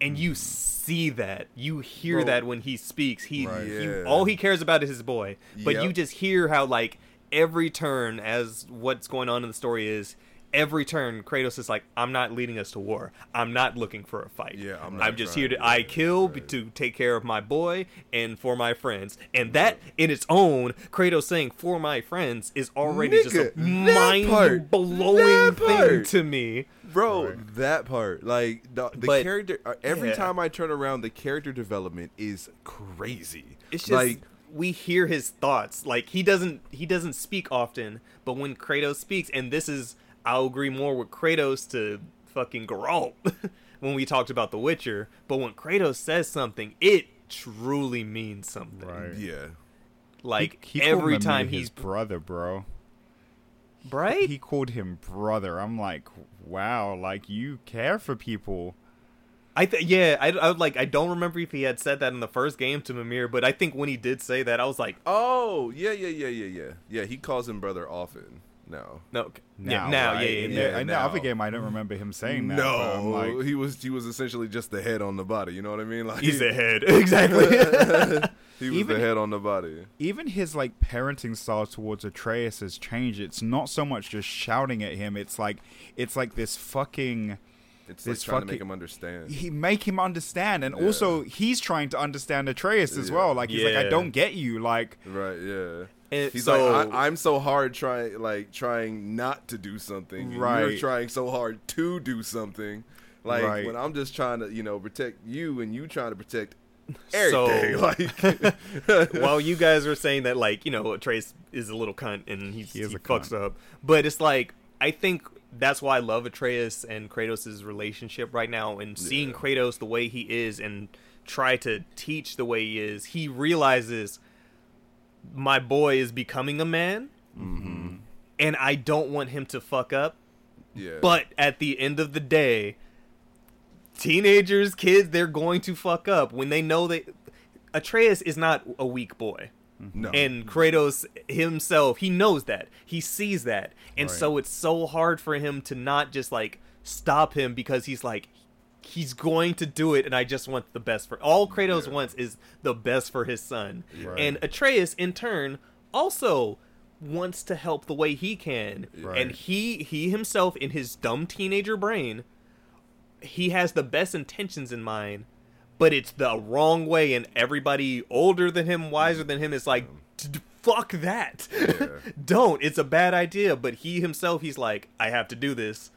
And you mm. see that. You hear Bro. that when he speaks. He, Right. he Yeah. all he cares about is his boy. But you just hear how like every turn as what's going on in the story is every turn Kratos is like I'm not leading us to war. I'm not looking for a fight. Yeah, I'm not just here to to- I kill right. to take care of my boy and for my friends. And that in its own Kratos saying for my friends is already just a Nigga, part, mind-blowing thing to me. Bro, that part, like the, the But- character. Uh, every yeah. time I turn around, the character development is crazy. It's just like we hear his thoughts. Like he doesn't he doesn't speak often, but when Kratos speaks, and this is I'll agree more with Kratos to fucking Geralt when we talked about The Witcher. But when Kratos says something, it truly means something. Right. yeah, Like He- he every Mimir time his he's brother, bro. right. He called him brother. I'm like, wow, like you care for people. I th- yeah, I, I like I don't remember if he had said that in the first game to Mimir, but I think when he did say that, I was like, Oh, yeah, yeah, yeah, yeah, yeah. Yeah, he calls him brother often. No. no, Now, yeah, now, right? yeah, yeah, In yeah. the, in the now. other game, I don't remember him saying that. No, like, he was he was essentially just the head on the body. You know what I mean? Like He's the head, exactly. he was Even- the head on the body. even his like parenting style towards Atreus has changed. It's not so much just shouting at him. It's like it's like this fucking. It's like This trying to make him understand. He make him understand, and Yeah. also he's trying to understand Atreus as Yeah. well. Like he's like, I don't get you. Like Right? Yeah. And He's so, like, I, I'm so hard trying, like trying not to do something. and You're Right. trying so hard to do something. Like Right. when I'm just trying to, you know, protect you, and you trying to protect So- everything. like, while you guys are saying that like you know Trace is a little cunt and he's, He he, a fucks cunt. up, but it's like I think that's why I love Atreus and Kratos' relationship right now, and seeing Yeah. Kratos the way he is and try to teach the way he is, he realizes my boy is becoming a man, Mm-hmm. and I don't want him to fuck up. yeah. But at the end of the day, teenagers, kids, they're going to fuck up when they know that Atreus is not a weak boy. No. And Kratos himself, he knows that. He sees that. And Right. so it's so hard for him to not just like stop him because he's like he's going to do it and I just want the best for all Kratos Yeah. wants is the best for his son. Right. And Atreus in turn also wants to help the way he can. Right. And he he himself in his dumb teenager brain he has the best intentions in mind, but it's the wrong way, and everybody older than him, wiser than him, is like, "D- d- fuck that. Yeah. Don't. It's a bad idea. But he himself, he's like, I have to do this.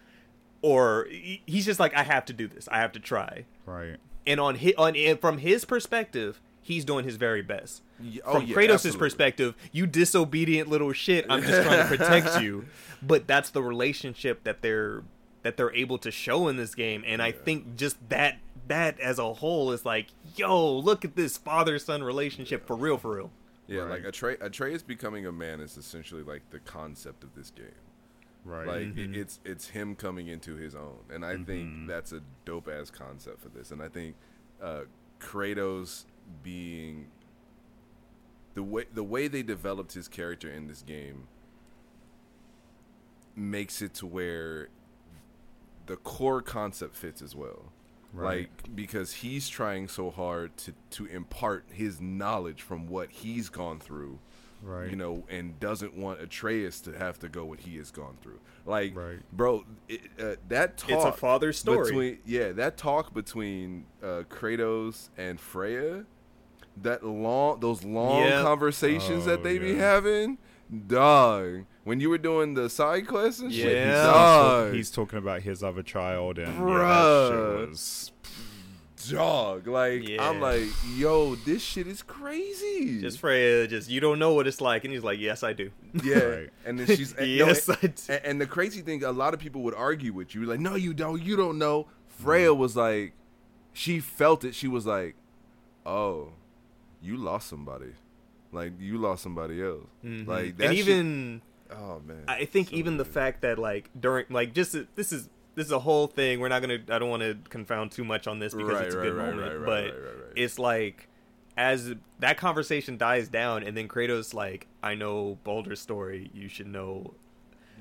Or he's just like, I have to do this. I have to try. right. And on his, on and from his perspective, he's doing his very best. Oh, From yeah, Kratos' absolutely. perspective, you disobedient little shit. I'm just trying to protect you. But that's the relationship that they're that they're able to show in this game, and I think just that that as a whole is like, yo, look at this father son relationship for real, for real. yeah, Right. like Atre- Atreus becoming a man is essentially like the concept of this game. Right. Like Mm-hmm. it, it's it's him coming into his own, and I think that's a dope ass concept for this. And I think uh, Kratos being the way the way they developed his character in this game makes it to where the core concept fits as well. Right. Like because he's trying so hard to to impart his knowledge from what he's gone through, Right. you know, and doesn't want Atreus to have to go what he has gone through. Like, Right. bro, it, uh, that talk It's a father story. between yeah, that talk between uh, Kratos and Freya, that long those long Yep. conversations that Oh, they be having, dog. When you were doing the side quests and shit, Yeah. dog, He's talking about his other child, and Bruh. shit was dog. Like I'm like, yo, this shit is crazy. Just Freya, just you don't know what it's like, and he's like, "Yes, I do." yeah, Right. and then she's and, no, yes, and- I do. And, and the crazy thing, a lot of people would argue with you, like, no, you don't, you don't know. Freya Mm-hmm. was like, she felt it. She was like, oh, you lost somebody, like you lost somebody else. Mhm. Like that and even oh man, I think So even the fact that like during like just this is this is a whole thing. We're not gonna. I don't want to confound too much on this because Right, it's a right, good right, moment. right, right, but right, right, right. it's like as that conversation dies down, and then Kratos like, I know Baldur's story. You should know.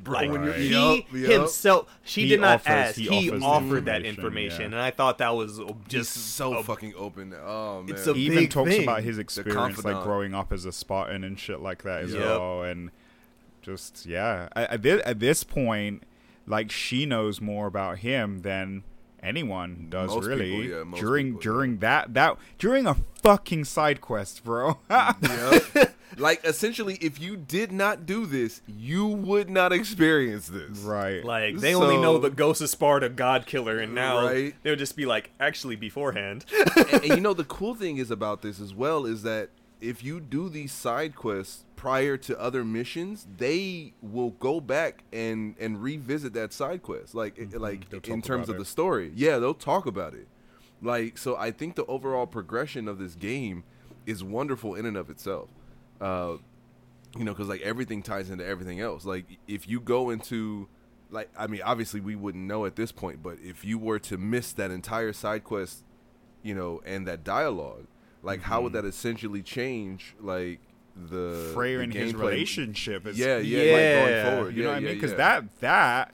Bro, like when you're- he Yup, yup. himself, she He did not offers- ask. he He, offers the offered that information, information, yeah. and I thought that was just just so a- fucking open. Oh man, It's a he even big talks thing. about his experience like confidant. growing up as a Spartan and shit like that as Yep. well, and just yeah. At, at, this, at this point, like she knows more about him than anyone does Most really people, yeah, most during people, during that that during a fucking side quest, bro. Yep. like essentially, if you did not do this, you would not experience this. right. Like they only know So- the Ghost of Sparta God Killer, and now Right. they'll just be like, actually, beforehand. and, and you know the cool thing is about this as well is that if you do these side quests prior to other missions, they will go back and and revisit that side quest, like like Mm-hmm. They'll in terms of it. the story. Yeah, they'll talk about it. Like so, I think the overall progression of this game is wonderful in and of itself. Uh, you know, because like everything ties into everything else. Like if you go into like I mean, obviously we wouldn't know at this point, but if you were to miss that entire side quest, you know, and that dialogue, like how would mm-hmm. that essentially change like the Freya the and his relationship is Yeah, yeah, Yeah. like going forward. You know yeah, what I mean? Because yeah. that that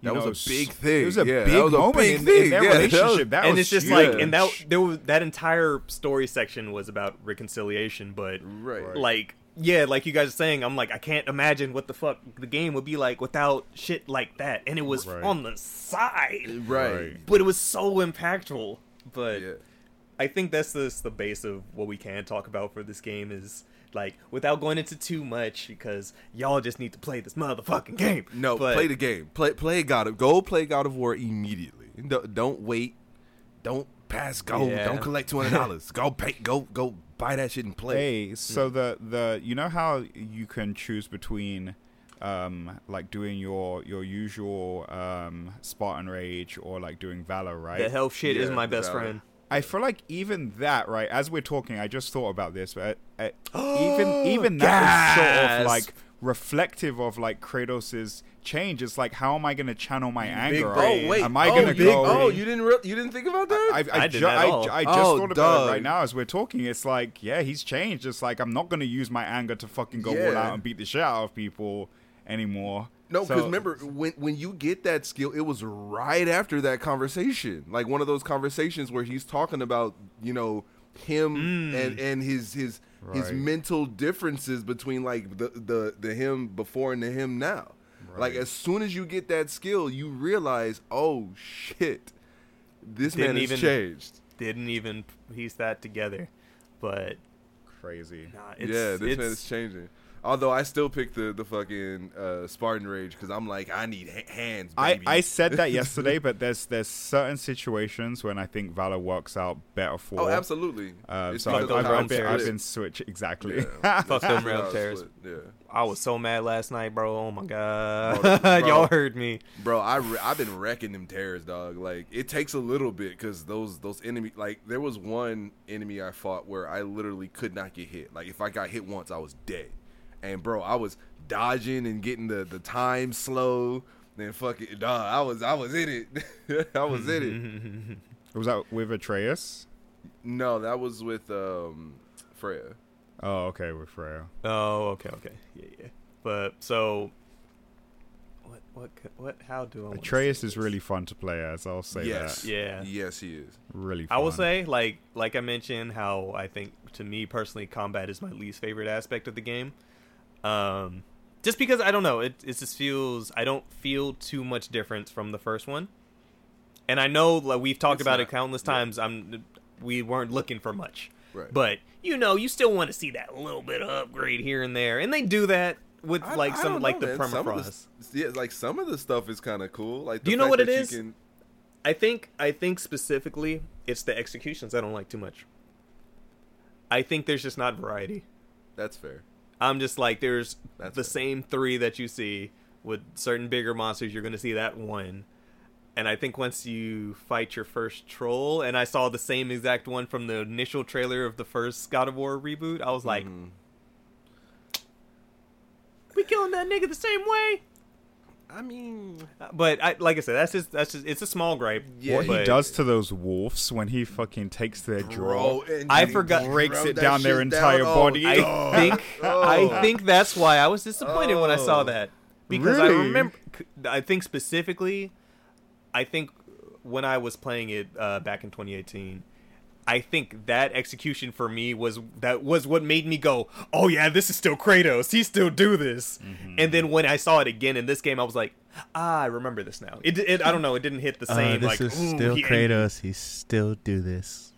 you That was know, a big s- thing. It was a Yeah, that big was a moment big in, thing. in their Yeah, that was- relationship. That and was it's just huge. like, and that there was that entire story section was about reconciliation, but right. Right. like, yeah, like you guys are saying, I'm like, I can't imagine what the fuck the game would be like without shit like that, and it was Right. on the side, right. Right. but it was so impactful. But Yeah. I think that's the the base of what we can talk about for this game is like without going into too much because y'all just need to play this motherfucking game. No, but, play the game. Play play God of Go play God of War immediately. Don't, don't wait. Don't pass go. Yeah. Don't collect two hundred dollars. go pay. Go go buy that shit and play. Hey, so the the you know how you can choose between um like doing your your usual um Spartan rage or like doing valor, right? the health shit is my best valor. friend. I feel like even that, right? As we're talking, I just thought about this, but uh, even even that is sort of like reflective of like Kratos's change. It's like, how am I going to channel my anger? brain. Oh wait. am I oh, going to big- go? Oh, you didn't. Re- you didn't think about that? I, I, I did ju- that all. I just Oh, thought about it right now as we're talking. It's like, yeah, he's changed. It's like I'm not going to use my anger to fucking go all out and beat the shit out of people anymore. No, because So- remember when when you get that skill, it was right after that conversation, like one of those conversations where he's talking about you know him mm. and and his his his mental differences between like the the the him before and the him now. Like as soon as you get that skill, you realize, oh shit, this Didn't man has even- changed. Didn't even piece that together, but crazy. nah, it's, yeah, this it's, man is changing. Although I still pick the the fucking uh, Spartan rage because I'm like I need ha- hands. I, Baby. I said that yesterday, but there's there's certain situations when I think Valor works out better for. oh, absolutely. Uh, so I've, I've, I've been, I've been switch exactly. Yeah. Fuck them realm tears. Yeah. I was so mad last night, bro. Oh my god, Bro, bro. y'all heard me. Bro, I re- I've been wrecking them tears, dog. Like it takes a little bit because those those enemy like there was one enemy I fought where I literally could not get hit. Like if I got hit once, I was dead. And bro, I was dodging and getting the the time slow. Then fuck it, dog. I was I was in it. I was in it. Was that with Atreus? No, that was with um Freya. Oh, okay, with Freya. Oh, okay, okay, yeah, yeah. But so, what what c- what how do I wanna Atreus is really fun to play as. I'll say yes. that. Yeah. Yes, he is. Really. Fun. I will say, like like I mentioned, how I think to me personally, combat is my least favorite aspect of the game. Um, just because I don't know, it it just feels I don't feel too much difference from the first one, and I know like we've talked It's about it not- countless yeah. times. I'm we weren't looking for much, Right. but you know, you still want to see that little bit of upgrade here and there, and they do that with I- like some don't like know, the man. Some permafrost. the, yeah, like some of the stuff is kind of cool. Like, Do you know what it is? can- I think I think specifically it's the executions I don't like too much. I think there's just not variety. that's fair. I'm just like there's That's the same three that you see with certain bigger monsters. You're going to see that one, and I think once you fight your first troll, and I saw the same exact one from the initial trailer of the first God of War reboot. I was like, Mhm. we killing that nigga the same way. I mean, But I, like I said, that's just that's just it's a small gripe. Yeah, what he does to those wolves when he fucking takes their draw, I forgot- breaks it down their entire down. body. I Oh, think oh. I think that's why I was disappointed when I saw Oh. that because I remember I think specifically I think when I was playing it uh, back in 2018 I think that execution for me was that was what made me go oh yeah this is still Kratos he still do this Mm-hmm. and then when I saw it again in this game I was like ah I remember this now it, it I don't know it didn't hit the Uh, same this like is still he, Kratos. He still do this.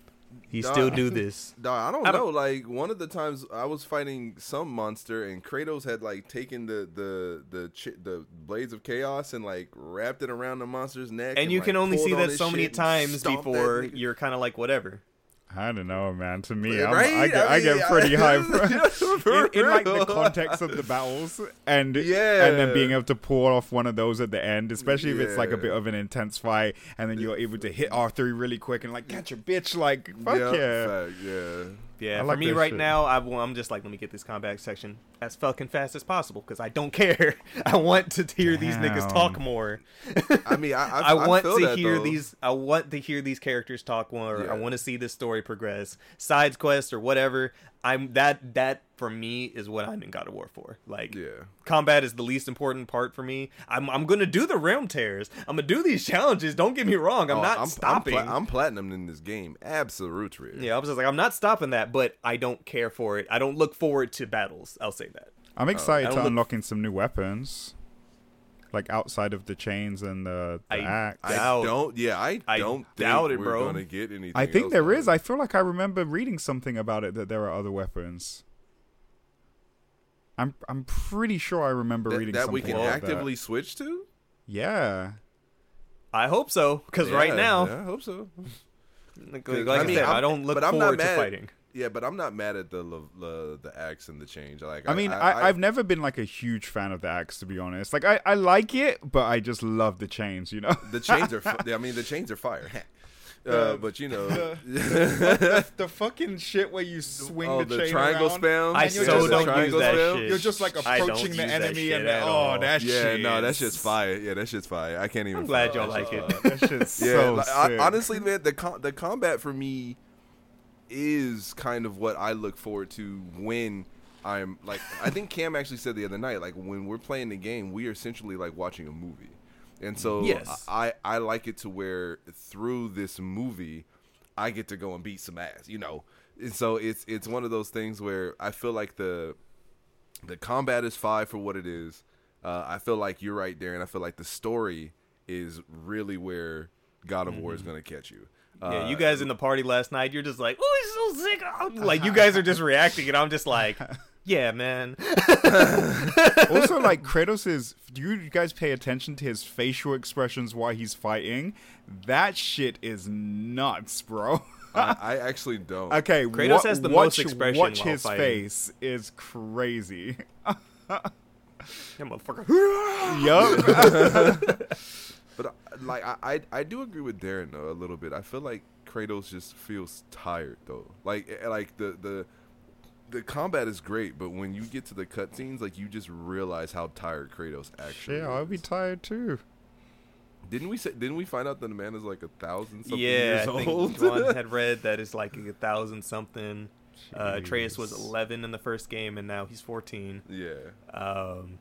he Dog. still do this Dog, I don't I know. don't- Like one of the times I was fighting some monster, and Kratos had like taken the the the chi- the blades of chaos and like wrapped it around the monster's neck. and you like, can only see that so many times before you're kind of like whatever I don't know, man. To me, I'm, Right? I, get, I, I get pretty high For in, in like the context of the battles, and Yeah. and then being able to pull off one of those at the end, especially if it's like a bit of an intense fight, and then you're able to hit R three really quick and like catch a bitch, like fuck yeah. fact, yeah. Yeah, I for like me right shit. now, I, am just like, let me get this combat section as fucking fast as possible because I don't care. I want to hear these niggas talk more. I mean, I I, I, I want feel to that, hear though. these. I want to hear these characters talk more. I want to see this story progress. Sides quests or whatever. I'm that that for me is what I'm in God of War for. Like, Yeah. combat is the least important part for me. I'm I'm gonna do the realm tears. I'm gonna do these challenges. Don't get me wrong. I'm Oh, not I'm, stopping. I'm, pla- I'm platinum in this game. Absolutely. yeah, I was just like, I'm not stopping that, but I don't care for it. I don't look forward to battles. I'll say that. I'm excited uh, I don't to look- unlocking some new weapons, like outside of the chains and the, the I- axe. I Doubt- don't. Yeah, I, I don't doubt think it, we're bro. gonna get anything. I think else there it. I feel like I remember reading something about it that there are other weapons. I'm I'm pretty sure I remember that, reading that something we can about that. actively switch to. Yeah. I hope so, because right now, yeah, I hope so. like, 'Cause, like I, I mean, said, I'm- I don't look but I'm not forward to mad- fighting. Yeah, but I'm not mad at the the, the, the axe and the change. Like, I mean, I, I, have never been like a huge fan of the axe, to be honest. Like, I, I like it, but I just love the chains, you know? the chains are. I mean, the chains are fire. Uh, but you know, the, the fucking shit where you swing oh, the, the chain triangle around. spam. I so just don't use that spam? shit. You're just like approaching the use that enemy and at oh, all. that Yeah, shit. no, that shit's fire. Yeah, that shit's fire. I can't even. I'm glad y'all like it. That shit's Yeah, so like, I- honestly, man, the com- the combat for me is kind of what I look forward to when I'm like. I think Cam actually said the other night, like when we're playing the game, we are essentially like watching a movie, and so Yes. I I like it to where through this movie, I get to go and beat some ass, you know. And so it's it's one of those things where I feel like the the combat is fine for what it is. Uh, I feel like you're right there, and I feel like the story is really where God of War is going to catch you. Yeah, Uh, you guys in the party last night, you're just like, oh, he's so sick. Like, you guys are just reacting, and I'm just like, yeah, man. also, like Kratos is. Do you guys pay attention to his facial expressions while he's fighting? That shit is nuts, bro. I, I actually don't. okay, Kratos wa- has the watch, most expression Watch while his fighting. face is crazy. Yeah, motherfucker. yup. But uh, like I, I I do agree with Darren though a little bit. I feel like Kratos just feels tired though. Like eh, like the the the combat is great, but when you get to the cutscenes, like you just realize how tired Kratos actually. yeah, I'd be tired too. Didn't we say? Didn't we find out that the man is like a thousand something Yeah, years I think old? John had read that it's like a thousand something. Uh, Atreus was 11 in the first game, and now he's 14. yeah. Um,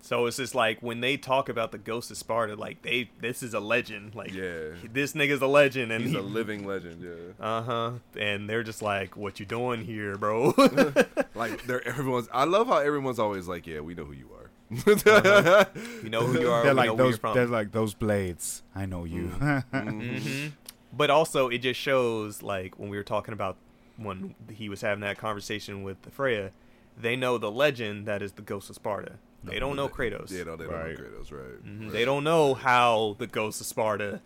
So it's just like when they talk about the ghost of Sparta, like they this is a legend. Like Yeah. this nigga's a legend, and He's he, a living legend. Yeah. uh huh. And they're just like, "What you doing here, bro?" Like they're everyone's. I love how everyone's always like, "Yeah, we know who you are." you know who you are. they're we know like where you're those. from. They're like those blades. I know you. hmm But also, it just shows like when we were talking about when he was having that conversation with Freya, they know the legend that is the ghost of Sparta. They don't know Kratos. Yeah, no, they don't Right. know Kratos, right? Mhm. right. They don't know how the ghost of Sparta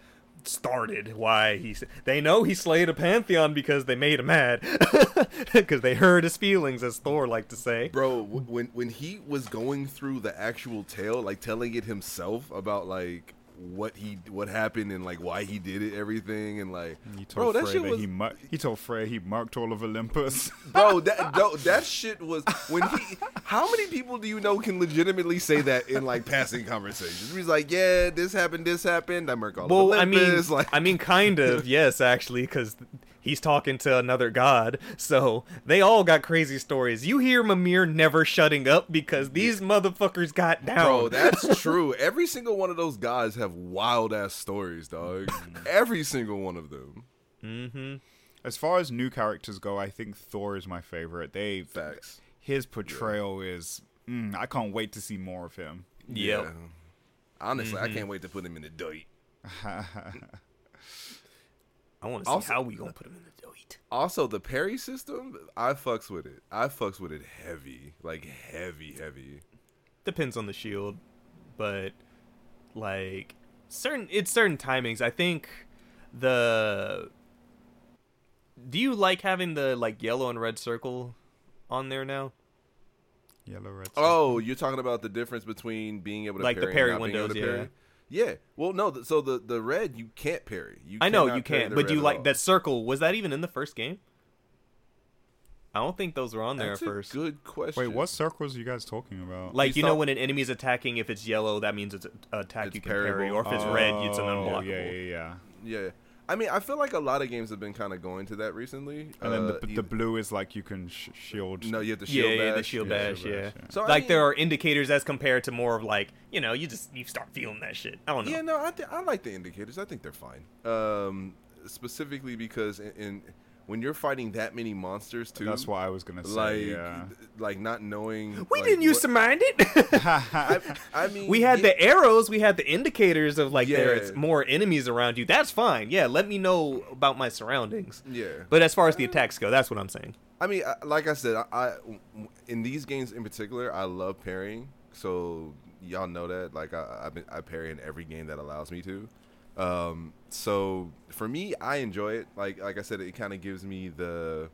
started. Why he? s- They know he slayed a pantheon because they made him mad, because they hurt his feelings, as Thor liked to say. Bro, w- when when he was going through the actual tale, like telling it himself about like what he what happened and like why he did it, everything, and like, He bro, told that Frey shit that was, he mu- he told Frey he marked all of Olympus. bro, that no, that shit was when he. How many people do you know can legitimately say that in like passing conversations? He's like, yeah, this happened, this happened. I murk all Well, of I mean, Olympus. like, I mean, kind of, yes, actually, because he's talking to another god. So they all got crazy stories. You hear Mimir never shutting up because these motherfuckers got down. Bro, that's true. Every single one of those guys have wild ass stories, dog. Every single one of them. mm-hmm. as far as new characters go, I think Thor is my favorite. They Facts. his portrayal is. Mm, I can't wait to see more of him. Yep. Yeah. Honestly, I can't wait to put him in the dirt. I want to see Also- how we gonna put him in the dirt. Also, the parry system, I fucks with it. I fucks with it heavy, like heavy, heavy. Depends on the shield, but like certain, it's certain timings. I think the. Do you like having the like yellow and red circle on there now? Yellow red. Oh, you're talking about the difference between being able to Like the parry, parry and not being able windows, to yeah. parry? Yeah. Well, no. th- So the the red you can't parry. You I know you can't, but do you like all. that circle? Was that even in the first game? I don't think those were on there That's at a first. good question. Wait, what circles are you guys talking about? Like You you know when an enemy's attacking, if it's yellow, that means it's an attack It's you can parry, or if it's red, it's an Oh, unblockable. Yeah, yeah, yeah. Yeah. I mean, I feel like a lot of games have been kind of going to that recently. And then Uh, the, the either- blue is like you can sh- shield. no, you have the Yeah, shield yeah, the bash. shield yeah, bash, shield yeah. bash, yeah. So I like there are indicators as compared to more of like you know you just you start feeling that shit. I don't know. Yeah, no, I th- I like the indicators. I think they're fine. Um, specifically because in, in when you're fighting that many monsters too, That's why I was gonna say. like yeah. like not knowing. we like, didn't used what- to mind it. I, I mean, we had yeah, the arrows, we had the indicators of like there's more enemies around you. That's fine. Yeah, let me know about my surroundings. Yeah, But as far as the attacks go, that's what I'm saying. I mean, like I said, I, I in these games in particular, I love parrying. So y'all know that. Like I, I've been, I parry in every game that allows me to. Um, so for me, I enjoy it. Like like I said, it kind of gives me the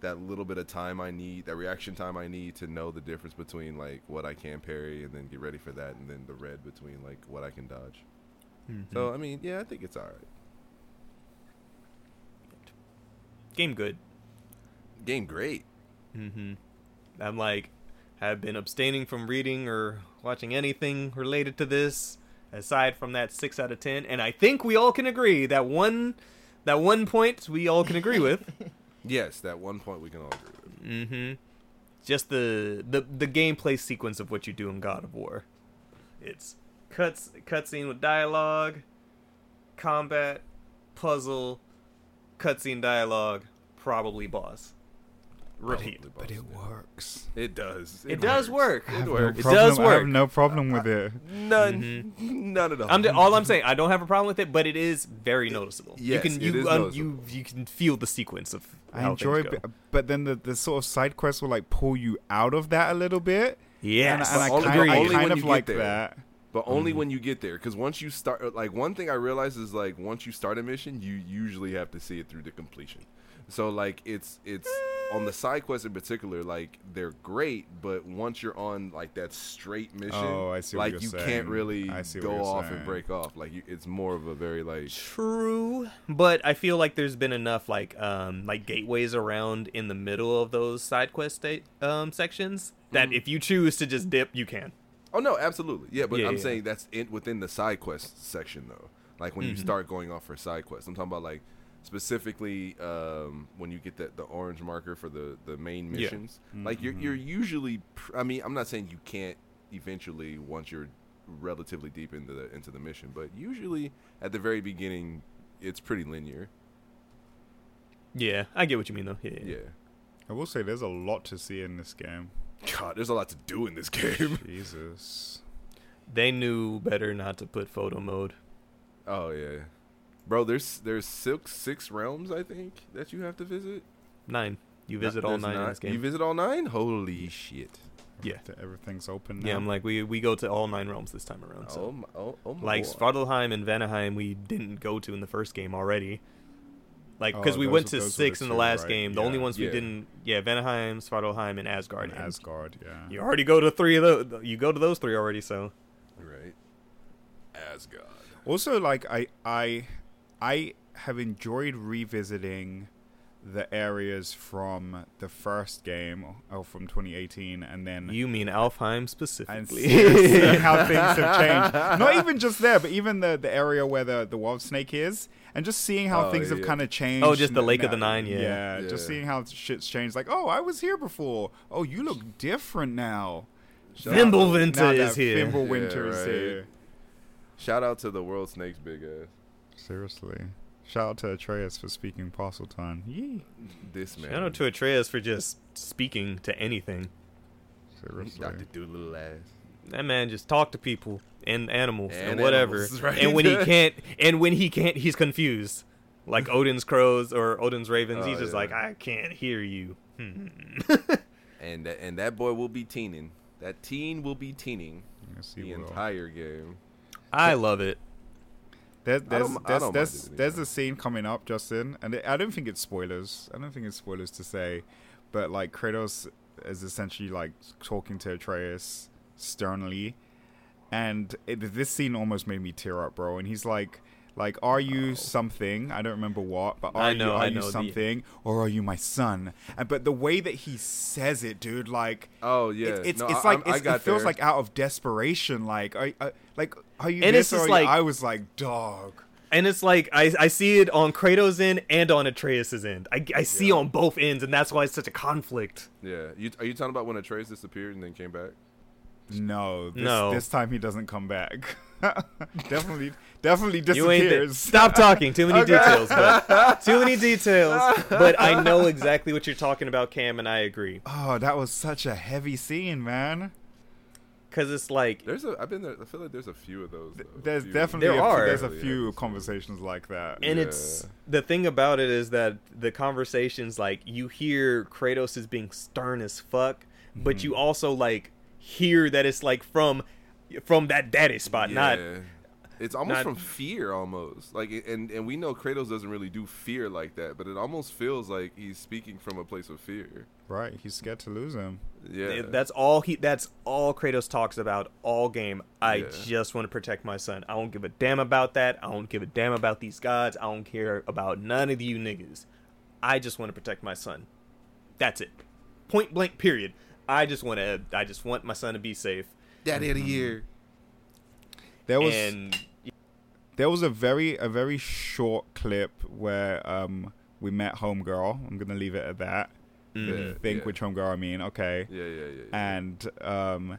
that little bit of time I need, that reaction time I need to know the difference between like what I can parry and then get ready for that, and then the red between like what I can dodge. So I mean, yeah, I think it's all right. Game good. Game great. Mm-hmm. I'm like, have been abstaining from reading or watching anything related to this, aside from that six out of ten. And I think we all can agree that one, that one point we all can agree with. Yes, that one point we can all agree with. mm-hmm. Just the the the gameplay sequence of what you do in God of War. It's cuts cutscene with dialogue, combat, puzzle, cutscene dialogue, probably boss. Repeat. Probably but it works. It does. It does work. I have It no works. It problem- does I have work. no problem with it. None. Mm-hmm. None at all. I'm just, all I'm saying. I don't have a problem with it, but it is very noticeable. yes, you can you is un- noticeable. you you can feel the sequence of I enjoy, things it, but then the, the sort of side quests will like pull you out of that a little bit. Yes, and, and I Only- kind, I kind when of you get like there. that. but only mm-hmm. when you get there. Because once you start, like one thing I realize is like once you start a mission, you usually have to see it through to completion. So like it's it's on the side quests in particular, like they're great, but once you're on like that straight mission, Oh, I see like you're saying. can't really I see go off saying. and break off. Like you, it's more of a very like True, but I feel like there's been enough like um like gateways around in the middle of those side quest state um sections that Mm-hmm. if you choose to just dip, you can. Oh no, absolutely. Yeah, but Yeah, I'm yeah. saying that's in within the side quest section though. Like when you Mhm. start going off for side quests. I'm talking about like specifically um, when you get that the orange marker for the the main Yeah. missions. Like you're you're usually pr- I mean, I'm not saying you can't eventually once you're relatively deep into the into the mission. But usually at the very beginning, it's pretty linear. Yeah, I get what you mean though. Yeah. Yeah. I will say there's a lot to see in this game. God, there's a lot to do in this game. Jesus. They knew better not to put photo mode. oh yeah, bro. There's there's six six realms I think that you have to visit. Nine. You No, visit all there's nine in this game. You visit all nine? Holy shit! Yeah. Everything's open now. yeah, I'm like we we go to all nine realms this time around. So Oh my, oh, oh my like. Svartalheim and Vanaheim, we didn't go to in the first game already. Like because Oh, we went to six the in the two, last right? game. The only Yeah. ones we didn't, yeah, Vanaheim, Svartalheim, and Asgard. And and Asgard, yeah. You already go to three of those. You go to those three already. So right? Asgard. Also, like I, I, I have enjoyed revisiting the areas from the first game, or from 2018, and then you mean Alfheim specifically? seeing how things have changed. Not even just there, but even the the area where the the wild snake is, and just seeing how Oh, things have kind of changed. Oh, just the n- Lake of the Nine, yeah. yeah, just seeing how shit's changed. Like, oh, I was here before. Oh, you look different now. Shout Fimbul out, Winter is here. Fimbul Yeah, Winter is here. shout out to the world snake's big ass. Seriously. Shout out to Atreus for speaking Parseltongue. Yee. This man. Shout out to Atreus for just speaking to anything. Seriously. Dr. Dolittle ass. That man just talk to people and animals and, And whatever. animals, right. And when he can't, and when he can't, he's confused. Like Odin's crows or Odin's ravens, Oh, he's just yeah. like, I can't hear you. Hmm. And that and that boy will be teening. That teen will be teening Yes, the will. entire game. I love it. There's there's there's there's, there's a scene coming up, Justin, and it, I don't think it's spoilers. I don't think it's spoilers to say, but like Kratos is essentially like talking to Atreus sternly, and it, this scene almost made me tear up, bro. And he's like, like, are you Oh. something? I don't remember what, but are I you are I you know the- something, or are you my son? And but the way that he says it, dude, like. Oh yeah. It's it's, No, it's I- like I'm- I it's, got it feels there. like out of desperation. Like, are, uh, like are you And this it's or just you- like- I was like, dog. And it's like I, I see it on Kratos' end and on Atreus' end. I, I see Yeah. on both ends, and that's why it's such a conflict. Yeah. You, are you talking about when Atreus disappeared and then came back? No, this, No. This time he doesn't come back. definitely, definitely You ain't there. disappears. Stop talking. Too many Okay. details. But, too many details. But I know exactly what you're talking about, Cam, and I agree. Oh, that was such a heavy scene, man. Because it's like There's a. I've been there. I feel like there's a few of those. Though. There's few. definitely There a, are. there's a few yeah. conversations like that. and Yeah. it's the thing about it is that the conversations like you hear Kratos is being stern as fuck, but Mm-hmm. you also like hear that it's like from from that daddy spot, not It's almost not- from fear, almost like, and and we know Kratos doesn't really do fear like that, but it almost feels like he's speaking from a place of fear. right, he's scared to lose him. Yeah, That's all he. That's all Kratos talks about all game. I Yeah. just want to protect my son. I don't give a damn about that. I don't give a damn about these gods. I don't care about none of you niggas. I just want to protect my son. That's it. Point blank. Period. I just want to. I just want my son to be safe. Daddy of the year. There was and there was a very a very short clip where um we met Homegirl. I'm gonna leave it at that. Mhm. Yeah, Think yeah. which Homegirl I mean. Okay. Yeah, yeah, yeah. yeah. and um,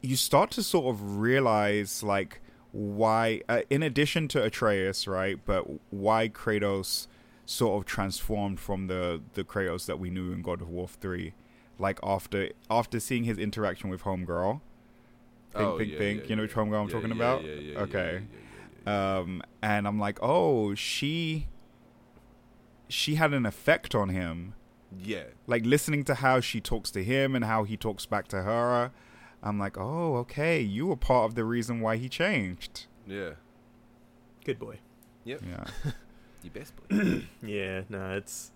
you start to sort of realize like why, uh, in addition to Atreus, right? But why Kratos sort of transformed from the the Kratos that we knew in God of War three, like after after seeing his interaction with Homegirl. Think, Oh, think, yeah, think. yeah, you know which homegirl I'm Yeah, talking yeah, about? yeah, yeah, yeah, okay. yeah, yeah, yeah, Um, and I'm like, oh, she she had an effect on him yeah. like listening to how she talks to him and how he talks back to her i'm like oh okay you were part of the reason why he changed Yeah, yeah. good boy. Yep. yeah The best boy. Yeah. No, it's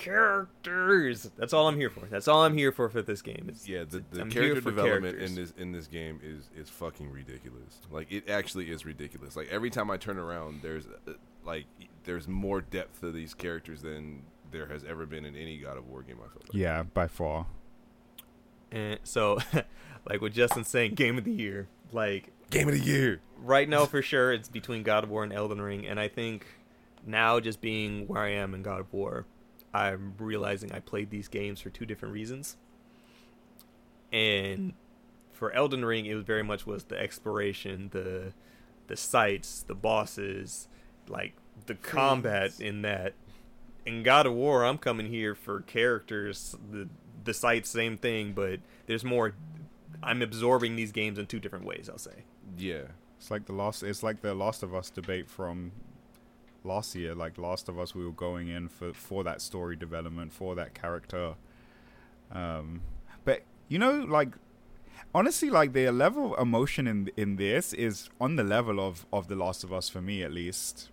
characters. That's all I'm here for. That's all I'm here for for this game. It's, Yeah, the, the I'm character development characters. in this in this game is is fucking ridiculous. Like it actually is ridiculous. Like every time I turn around, there's uh, like there's more depth to these characters than there has ever been in any God of War game. I feel like. yeah by far And so, like what Justin's saying, game of the year. Like Game of the year. right now, for sure, it's between God of War and Elden Ring. And I think now, just being where I am in God of War, I'm realizing I played these games for two different reasons. and for Elden Ring, it was very much was the exploration, the the sights, the bosses, like the combat in that. In God of War, I'm coming here for characters. The the sights, same thing, but there's more. I'm absorbing these games in two different ways. I'll say. Yeah. It's like the last. It's like the Last of Us debate from last year. Like Last of Us, we were going in for for that story development, for that character. Um, but you know, like honestly, like the level of emotion in in this is on the level of of the Last of Us for me, at least.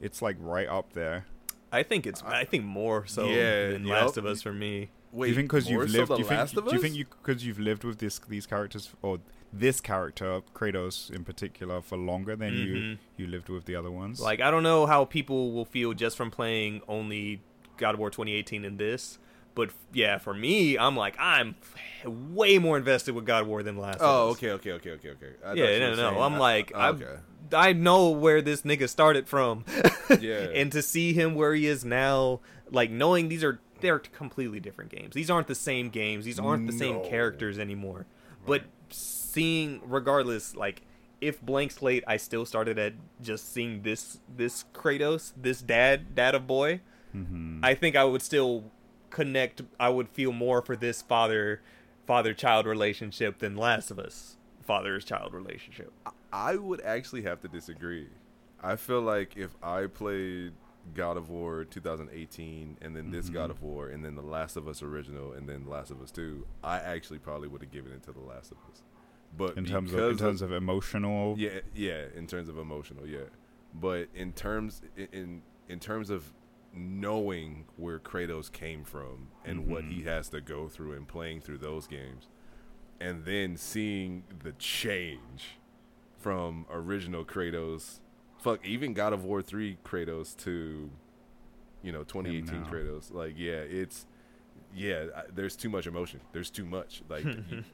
It's like right up there. I think it's. I think more so Yeah, than yup. Last of Us for me. Wait, do you think because you've lived? You think, Last of do you think you because you've lived with this these characters or this character Kratos in particular for longer than you Mhm. you lived with the other ones? Like I don't know how people will feel just from playing only God of War 2018 and this, but yeah, for me, I'm like I'm way more invested with God of War than Last. Oh, okay, okay, okay, okay, okay. I Yeah, you no, no, I'm I- like, oh, I, okay. I know where this nigga started from, Yeah. and to see him where he is now, like knowing these are they're completely different games. These aren't the same games. These aren't the same characters anymore. But seeing, regardless, like if blank slate, I still started at just seeing this this Kratos, this dad, dad of boy. Mhm. I think I would still connect. I would feel more for this father father child relationship than Last of Us father's child relationship. I would actually have to disagree. I feel like if I played God of War 2018 and then this Mm-hmm. God of War and then the Last of Us original and then The Last of Us 2, I actually probably would have given it to the Last of Us. But in terms of in terms of emotional. yeah, yeah, in terms of emotional, yeah. But in terms in in, terms of knowing where Kratos came from and what Mhm. he has to go through and playing through those games, and then seeing the change from original Kratos, fuck, even God of War three Kratos to, you know, 2018 now. Kratos. Like, yeah, it's. Yeah, I, there's too much emotion. There's too much. Like, you-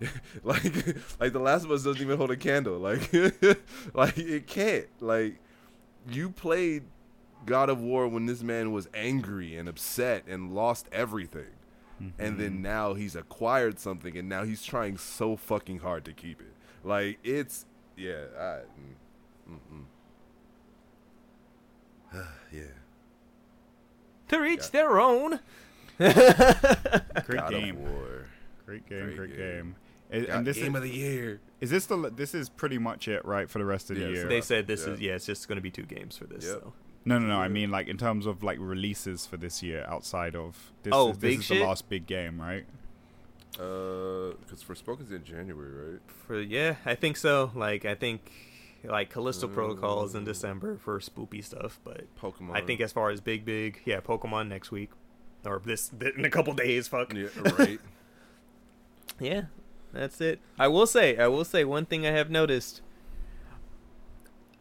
like, like the Last of Us doesn't even hold a candle. Like, like it can't. Like, you played God of War when this man was angry and upset and lost everything, and then Mm-hmm. now he's acquired something, and now he's trying so fucking hard to keep it. Like, it's yeah, I, mm, mm, mm. yeah. To reach Yeah. their own. great God game, of War, great game, Great great, game. game. And, this game is, of the year. is this the this is pretty much it, right, for the rest of the Yes. year? They said this Yeah. is yeah, it's just going to be two games for this. Yep. So. No, no, no. I mean, like in terms of like releases for this year, outside of this. Oh, is, this is shit? the last big game, right? Uh, because Forspoken's in January, right? For yeah, I think so. Like I think like Callisto Protocol is in Mm. December for spoopy stuff, but Pokemon. I think as far as big big, yeah, Pokemon next week or this in a couple days. Fuck. yeah, right. Yeah, that's it. I will say, I will say one thing I have noticed.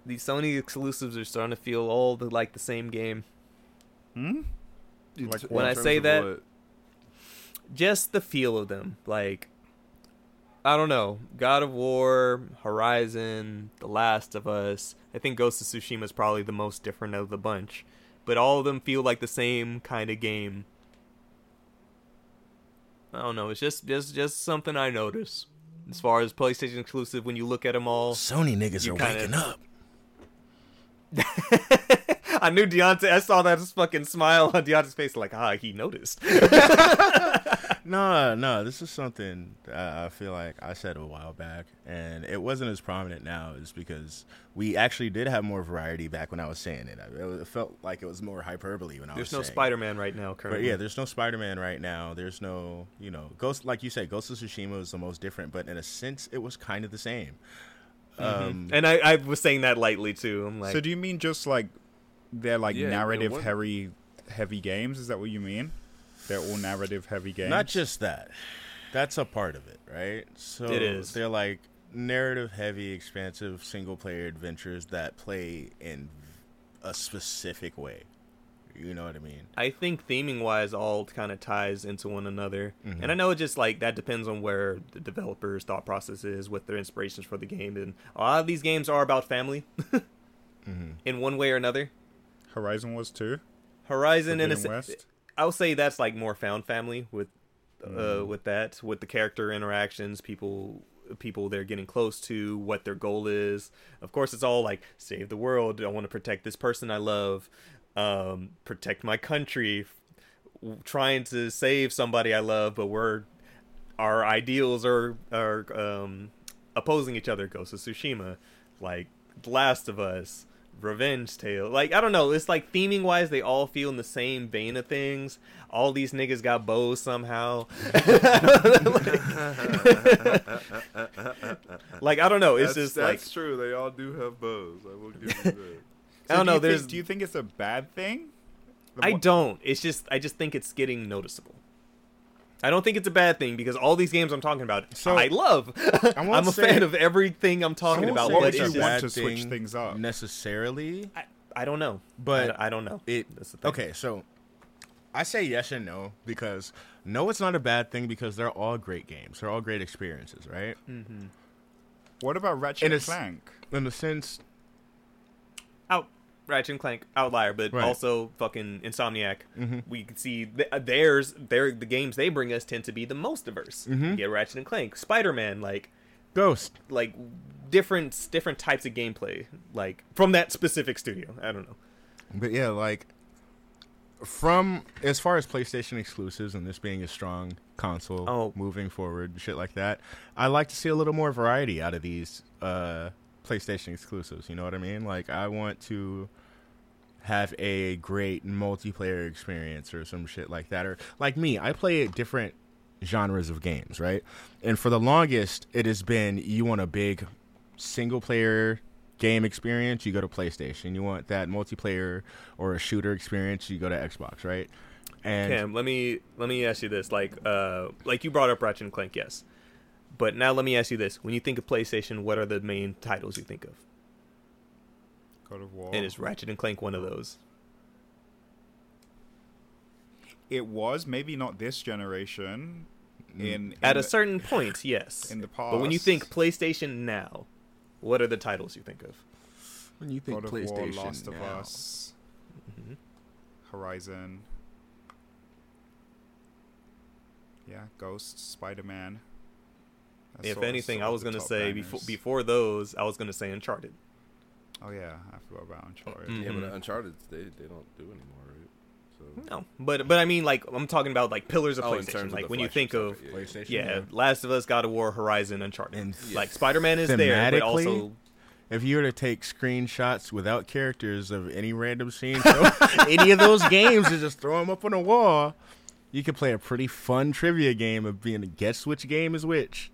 These Sony exclusives are starting to feel all the, like the same game. Hmm. Like t- what? in When I say that- what? Just the feel of them, like I don't know, God of War, Horizon, The Last of Us. I think Ghost of Tsushima is probably the most different of the bunch, but all of them feel like the same kind of game. I don't know. It's just just just something I notice as far as PlayStation exclusive. When you look at them all, Sony niggas are kinda- waking up. I knew Deontay. I saw that fucking smile on Deontay's face, like ah, he noticed. No, no, this is something uh, I feel like I said a while back, and it wasn't as prominent now, is because we actually did have more variety back when I was saying it. It felt like it was more hyperbole when I There's was saying it. There's no Spider Man right now. But Currently, yeah, there's no Spider Man right now. There's no, you know, Ghost. Like you said, Ghost of Tsushima was the most different, but in a sense, it was kind of the same. Um, and I, I was saying that lightly too. I'm like, so do you mean just like they're like Yeah, and narrative what- heavy heavy games? Is that what you mean? They're all narrative heavy games. Not just that. That's a part of it, right? So It is. They're like narrative heavy, expansive single player adventures that play in a specific way. You know what I mean? I think theming wise, all kind of ties into one another. Mhm. And I know it just like that depends on where the developer's thought process is, what their inspirations for the game. And a lot of these games are about family Mhm. in one way or another. Horizon was too. Horizon, in a West. I would say that's like more found family with uh, with that, with the character interactions, people people they're getting close to, what their goal is. Of course, it's all like save the world. I want to protect this person I love, um, protect my country, trying to save somebody I love, but we're our ideals are are um, opposing each other. Ghost of Tsushima, like The Last of Us, Revenge Tale. Like I don't know, it's like theming wise, they all feel in the same vein of things. All these niggas got bows somehow. like I don't know, it's that's, just that's like true. They all do have bows. I will give you that. I don't do know. There's Think, do you think it's a bad thing? The I mo- don't. It's just I just think it's getting noticeable. I don't think it's a bad thing because all these games I'm talking about, So, I love. won't I'm a say- fan of everything I'm talking I about, say what but it's you a want bad to switch thing things up? necessarily. I, I don't know. But I, I don't know. It That's the thing. okay, so I say yes and no because no, it's not a bad thing because they're all great games. They're all great experiences, right? Mm-hmm. What about Ratchet And and it's- Clank? In the sense, Out Ratchet and Clank outlier, but Right. also fucking Insomniac. Mhm. We can see th- theirs. Their the games they bring us tend to be the most diverse. Mhm. You get Ratchet and Clank, Spider Man, like Ghost. like different different types of gameplay, like from that specific studio. I don't know. But yeah, like from as far as PlayStation exclusives and this being a strong console Oh. moving forward, shit like that, I like to see a little more variety out of these uh, PlayStation exclusives. You know what I mean? Like I want to have a great multiplayer experience or some shit like that. Or like me, I play different genres of games, right? And for the longest, it has been you want a big single player game experience, you go to PlayStation. You want that multiplayer or a shooter experience, you go to Xbox, right? And Cam, let me let me ask you this. Like uh like you brought up Ratchet and Clank, yes. But now let me ask you this. When you think of PlayStation, what are the main titles you think of? God of War. And is Ratchet and Clank one of those? It was maybe not this generation. In, in At a the- certain point, yes. in the past, But when you think. PlayStation now, what are the titles you think of? when you think God of PlayStation, War, Last of now, Us, Mhm. Horizon. Yeah, Ghost, Spider Man. If anything, I was gonna say before before those, I was gonna say Uncharted. Oh yeah, I forgot about Uncharted. Mm. Yeah, but Uncharted they they don't do anymore, right? So No, but but I mean, like I'm talking about like pillars of Oh, in PlayStation. terms of Like the when you think of stuff, PlayStation, yeah, Last of Us, God of War, Horizon, Uncharted. And like Spider Man is there, but thematically, also If you were to take screenshots without characters of any random scene, from any of those games, and just throw them up on a wall, you could play a pretty fun trivia game of being a guess which game is which.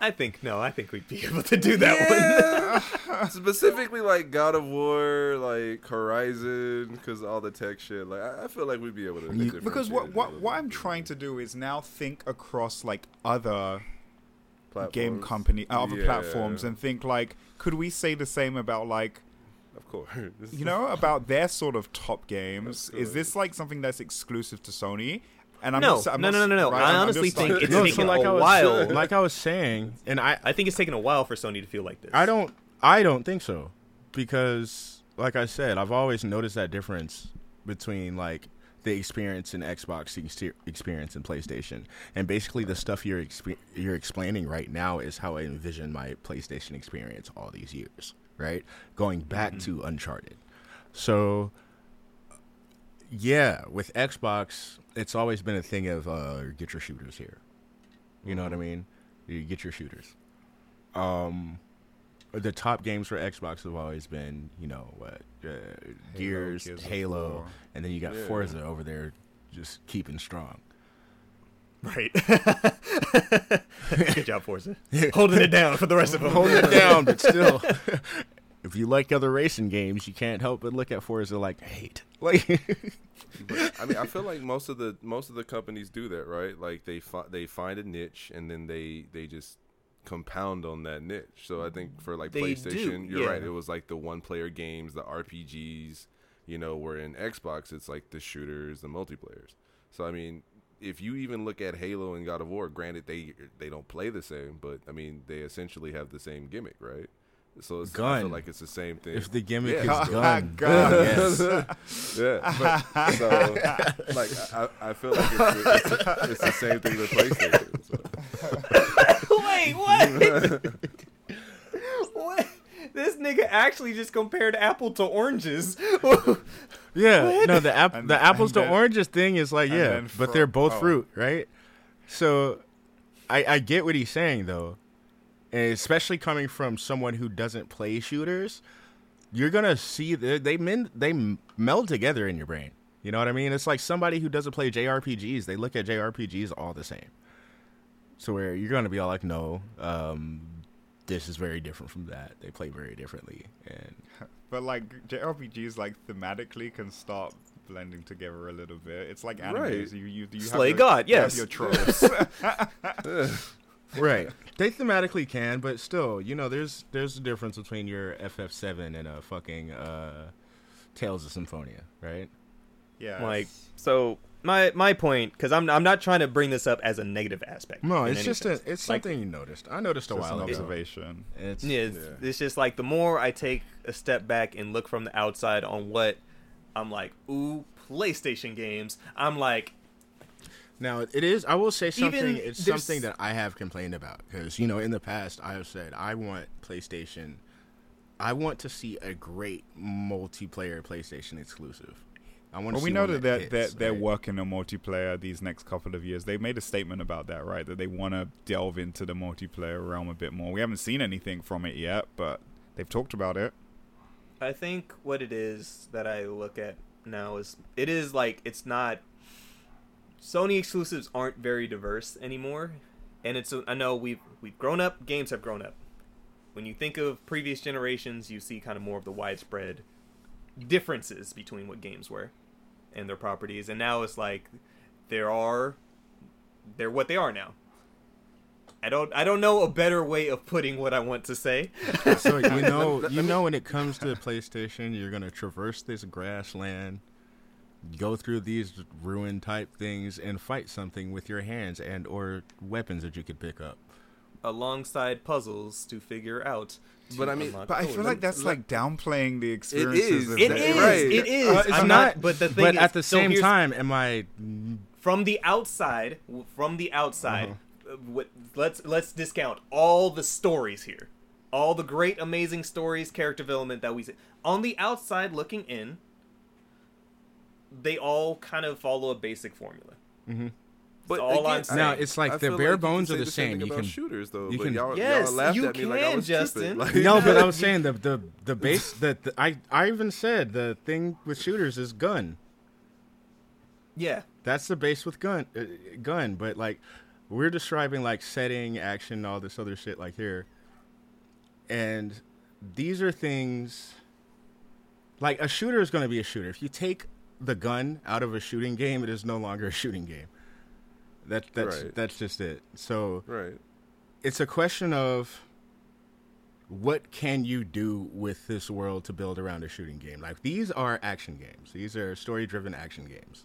I think no, I think we'd be able to do that one. specifically like God of War, like Horizon, because all the tech shit. Like I, I feel like we'd be able to. Because what what what I'm trying to do is now think across like other game company, uh, other Yeah. platforms, and think like, could we say the same about like of course, you know about their sort of top games? Is this like something that's exclusive to Sony? And I'm No, not, sa- I'm no, not no, no, no. right, I I'm- I'm honestly just think like- it's No, so taken like a I was- while. Like I was saying, and I, I think it's taken a while for Sony to feel like this. I don't I don't think so because like I said, I've always noticed that difference between like the experience in Xbox ex- experience in PlayStation. And basically the stuff you're expe- you're explaining right now is how I envision my PlayStation experience all these years, right? Going back mm-hmm. to Uncharted. So yeah, with Xbox, it's always been a thing of uh, get your shooters here. You know what I mean? You get your shooters. Um, the top games for Xbox have always been, you know, what uh, Gears, Halo, and then you got Yeah. Forza over there, just keeping strong. Right. Good job, Forza. Holding it down for the rest of them. Holding it down, but still, if you like other racing games, you can't help but look at Forza like hate. Like, But, I mean, I feel like most of the most of the companies do that, right? Like they fi- they find a niche and then they they just compound on that niche. So I think for like They do, PlayStation, you're yeah. right. It was like the one player games, the RPGs. You know, where in Xbox, it's like the shooters, the multiplayers. So I mean, if you even look at Halo and God of War, granted they they don't play the same, but I mean they essentially have the same gimmick, right? So it's, I Gun. feel like it's the same thing. If the gimmick Yeah. is gun, Gun. yes. yeah, but, so like I, I feel like it's, it's, it's the same thing with PlayStation. So. Wait, what? what? This nigga actually just compared apple to oranges. Yeah, no, the app, And- the apples and to oranges thing is like yeah, then but they're both oh. fruit, right? So, I I get what he's saying though, and especially coming from someone who doesn't play shooters, you're gonna see they they they meld together in your brain. You know what I mean? It's like somebody who doesn't play JRPGs; they look at JRPGs all the same. So where you're gonna be all like, no, um, this is very different from that. They play very differently, and But like JRPGs, like thematically can start blending together a little bit. It's like animes. Right. You you, you Slay have your, God, you yes. your tropes. right they thematically can but still you know there's there's a difference between your ff7 and a fucking uh tales of symphonia right yeah. like, so my my point, because I'm I'm not trying to bring this up as a negative aspect. no it's any just a sense. it's Like, something you noticed i noticed a while an ago observation. it's Yeah, it's, Yeah. it's just like the more I take a step back and look from the outside on what I'm like, ooh, PlayStation games. I'm like, now it is i will say something Even it's there's- something that i have complained about because you know in the past i have said i want playstation i want to see a great multiplayer playstation exclusive i want Well, to we know one that they're, hits, they're, they're right? working on multiplayer these next couple of years. They made a statement about that, right? That they want to delve into the multiplayer realm a bit more. We haven't seen anything from it yet, but they've talked about it. I think what it is that I look at now is it is like it's not Sony exclusives aren't very diverse anymore, and it's I know we've we've grown up. Games have grown up. When you think of previous generations, you see kind of more of the widespread differences between what games were and their properties, and now it's like there are they're what they are now. I don't I don't know a better way of putting what I want to say. so you know you know when it comes to PlayStation, you're gonna traverse this grassland, go through these ruin type things, and fight something with your hands and or weapons that you could pick up. alongside puzzles to figure out. to But I mean- But I feel like that's like downplaying the experiences. is. of it that- is. Right. It is. Uh, it's I'm not, not. But the thing but is, at the same here's- time, am I? from the outside, from the outside, Uh-huh. uh, let's let's discount all the stories here, all the great, amazing stories, character development that we see. On the outside, looking in, they all kind of follow a basic formula. But all again, I'm saying. Now it's like I the bare you can bones are the same same. You can shooters though. you but can- y'all, Yes, y'all laughed you at me like I can, was Justin. Like, no, but I was saying the the the base that the I I even said the thing with shooters is gun. Yeah, That's the base with gun uh, gun, but like we're describing like setting, action, all this other shit like here. And these are things like a shooter is going to be a shooter. If you take the gun out of a shooting game, it is no longer a shooting game. That that's Right. that's just it. So right. it's a question of what can you do with this world to build around a shooting game? Like these are action games. These are story-driven action games.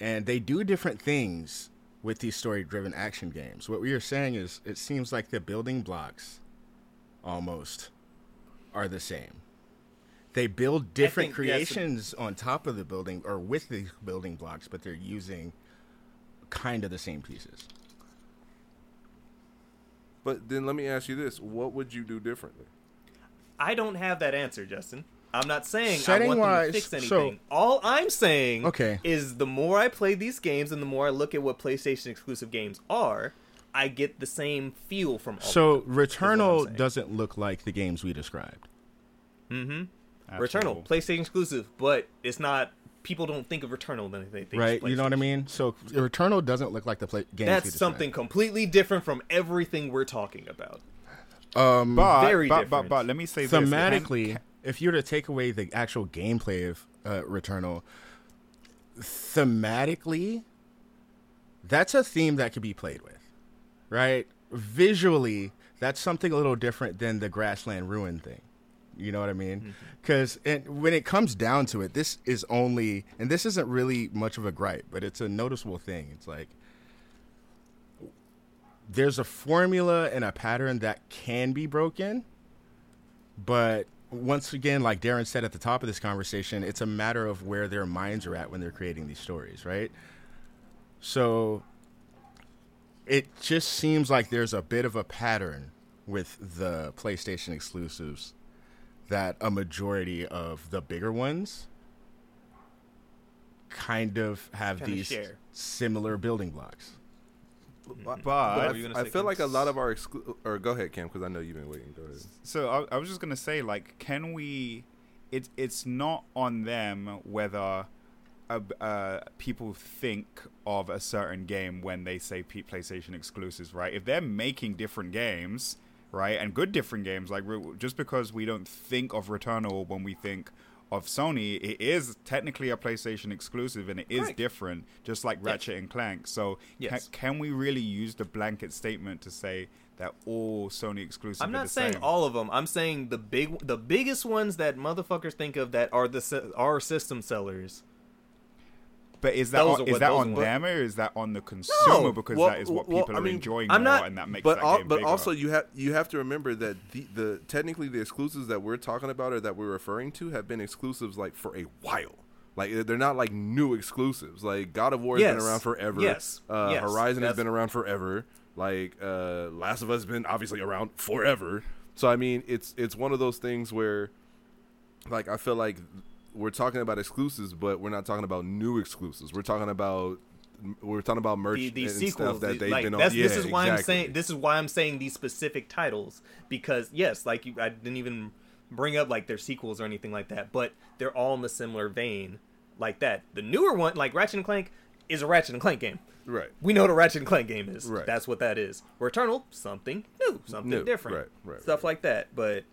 And they do different things with these story-driven action games. What we are saying is it seems like the building blocks almost are the same. They build different think, yes, creations on top of the building or with the building blocks, but they're using kind of the same pieces. But then let me ask you this: What would you do differently? I don't have that answer, Justin. I'm not saying I Setting want them to fix so- anything. All I'm saying Okay. is the more I play these games and the more I look at what PlayStation exclusive games are, I get the same feel from all So of them, is what I'm Returnal doesn't look like the games we described. Mm-hmm. At Returnal. PlayStation exclusive, but it's not. People don't think of Returnal when they think right? You know what I mean? So Returnal doesn't look like the play- games we That's described. something completely different from everything we're talking about. Um, But, Very but, but different. but let me say this. thematically, Can- if you were to take away the actual gameplay of uh, Returnal, thematically, that's a theme that could be played with, right? Visually, that's something a little different than the Grassland Ruin thing. You know what I mean? Mm-hmm. Because when it comes down to it, this is only, and this isn't really much of a gripe, but it's a noticeable thing. It's like there's a formula and a pattern that can be broken, But once again, like Darren said at the top of this conversation, it's a matter of where their minds are at when they're creating these stories, right? So it just seems like there's a bit of a pattern with the PlayStation exclusives that a majority of the bigger ones kind of have Kinda these share. similar building blocks. But What were I feel like a lot of our exclu- or go ahead, Cam, because I know you've been waiting. Go ahead. So I, I was just gonna say, like, can we? It's it's not on them whether uh, uh, people think of a certain game when they say PlayStation exclusives, right? If they're making different games, right, and good different games, like just because we don't think of Returnal when we think of Sony, it is technically a PlayStation exclusive, and it is different, just like Ratchet and Clank. So Yes. ca- can we really use the blanket statement to say that all Sony exclusives? I'm are not saying same? all of them. I'm saying the big, the biggest ones that motherfuckers think of that are the are system sellers. But is that Those on, is what that on them or is that on the consumer? because well- that is what well, people I are mean, enjoying I'm more, not- and that makes but that al- game but bigger. also you have you have to remember that the the technically the exclusives that we're talking about or that we're referring to have been exclusives like for a while. Like they're not like new exclusives. Like God of War has been around forever. Yes. Uh, Yes. Horizon has been around forever. Like uh, Last of Us has been obviously around forever. So I mean, it's it's one of those things where, like, I feel like we're talking about exclusives, but we're not talking about new exclusives. We're talking about we're talking about merch The, the and sequels stuff that they've like, been on. that's, Yeah, this is why I'm saying this is why I'm saying these specific titles because yes, like you, I didn't even bring up like their sequels or anything like that, but they're all in the similar vein like that. The newer one, like Ratchet and Clank, is a Ratchet and Clank game. Right. We know what a Ratchet and Clank game is. Right. That's what that is. Returnal, something new, something New, different, right, right, stuff like that. But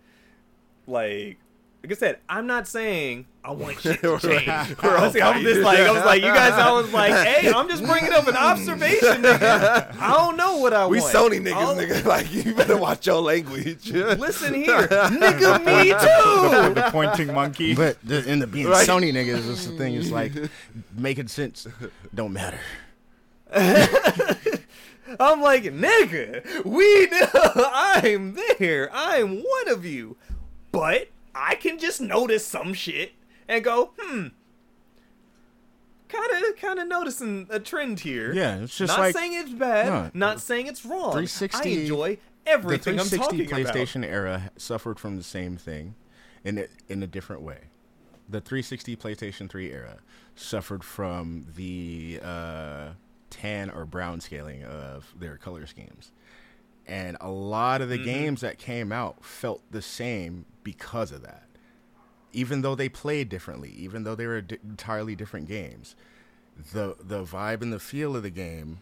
like, like I said, I'm not saying I want shit to change. Honestly, I was just like, I was like, you guys, I was like, hey, I'm just bringing up an observation. Nigga. I don't know what I We want. We Sony niggas, All- nigga. Like you better watch your language. Listen here, nigga, me too. the pointing monkey. But the, in the being Right. Sony niggas, that's the thing. It's like making sense don't matter. I'm like, nigga, we know I'm there. I'm one of you. But I can just notice some shit and go, hmm. Kind of, kind of noticing a trend here. Yeah, it's just not like- saying it's bad, No. not saying it's wrong. 360 I enjoy The everything I'm 360 talking about. PlayStation era suffered from the same thing, in a, in a different way. The 360 PlayStation 3 era suffered from the uh, tan or brown scaling of their color schemes. And a lot of the games that came out felt the same because of that. Even though they played differently, even though they were di- entirely different games, the the vibe and the feel of the game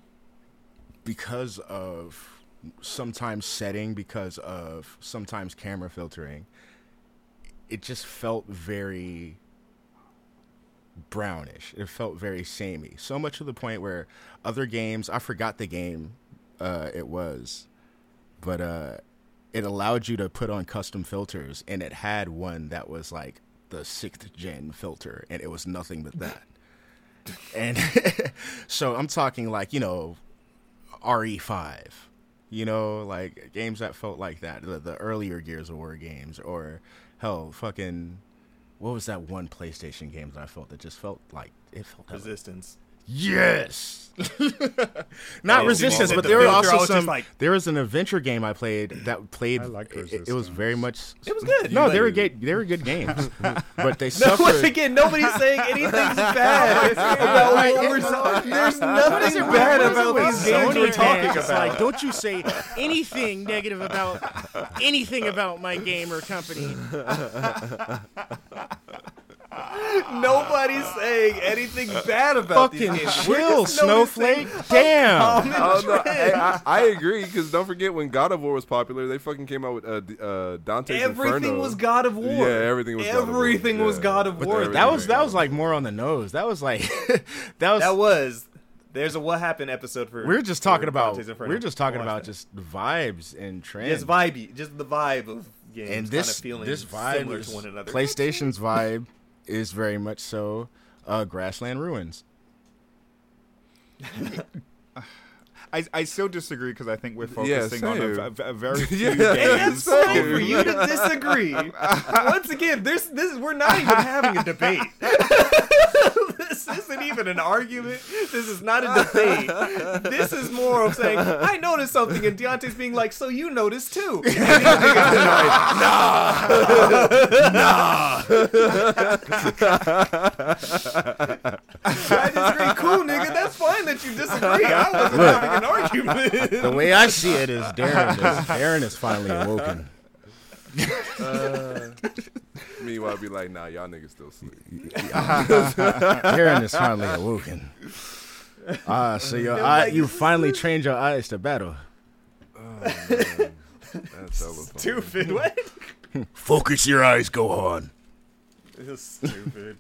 because of sometimes setting, because of sometimes camera filtering, it just felt very brownish. It felt very samey. So much to the point where other games, I forgot the game uh, it was, but uh, it allowed you to put on custom filters, and it had one that was like the sixth gen filter, and it was nothing but that. and so I'm talking like you know RE5, you know, like games that felt like that, the, the earlier Gears of War games, or hell, fucking, what was that one PlayStation game that I felt that just felt like it felt Resistance. Yes. Not Resistance, but there the were also some. like- there was an adventure game I played that played. I liked it, it was very much. It was good. No, they were good. They were good games, but they No, once suffered. again, nobody's saying anything's bad about what we're talking. There's nothing bad about these games we're talking about. Like, don't you say anything negative about anything about my game or company. Nobody's saying anything bad about Fucking these games. Chill, snowflake. Damn. Oh no, hey, I, I agree because don't forget when God of War was popular, they fucking came out with uh, uh, Dante's Everything Inferno. was God of War. Yeah, everything was God of War. Everything was Yeah. God of War. everything That was that was like more on the nose. That was like that was. That was. There's a what happened episode for. We're just talking about We're just talking about that. just vibes and trends. just vibey, just the vibe of games. and kind this of feeling this vibe similar is to one another. PlayStation's vibe is very much so uh, Grassland Ruins. I, I still disagree because I think we're Yeah, focusing on a, a- a very few Yeah, games. It's fine Same. for you to disagree. Once again, this this we're not even having a debate. this isn't even an argument. This is not a debate. This is more of saying, I noticed something, and Deontay's being like, so you noticed too. And these like, nah. I disagree. Cool, nigga. That's fine that you disagree. I wasn't having an argument. The way I see it is Darren is Darren is finally awoken. Meanwhile, I'd be like, nah, y'all niggas still sleep. Darren is finally awoken. Ah, so your eye, you finally trained your eyes to battle. Oh, man. That's hella funny. Stupid. What? Focus your eyes, go on. It's stupid.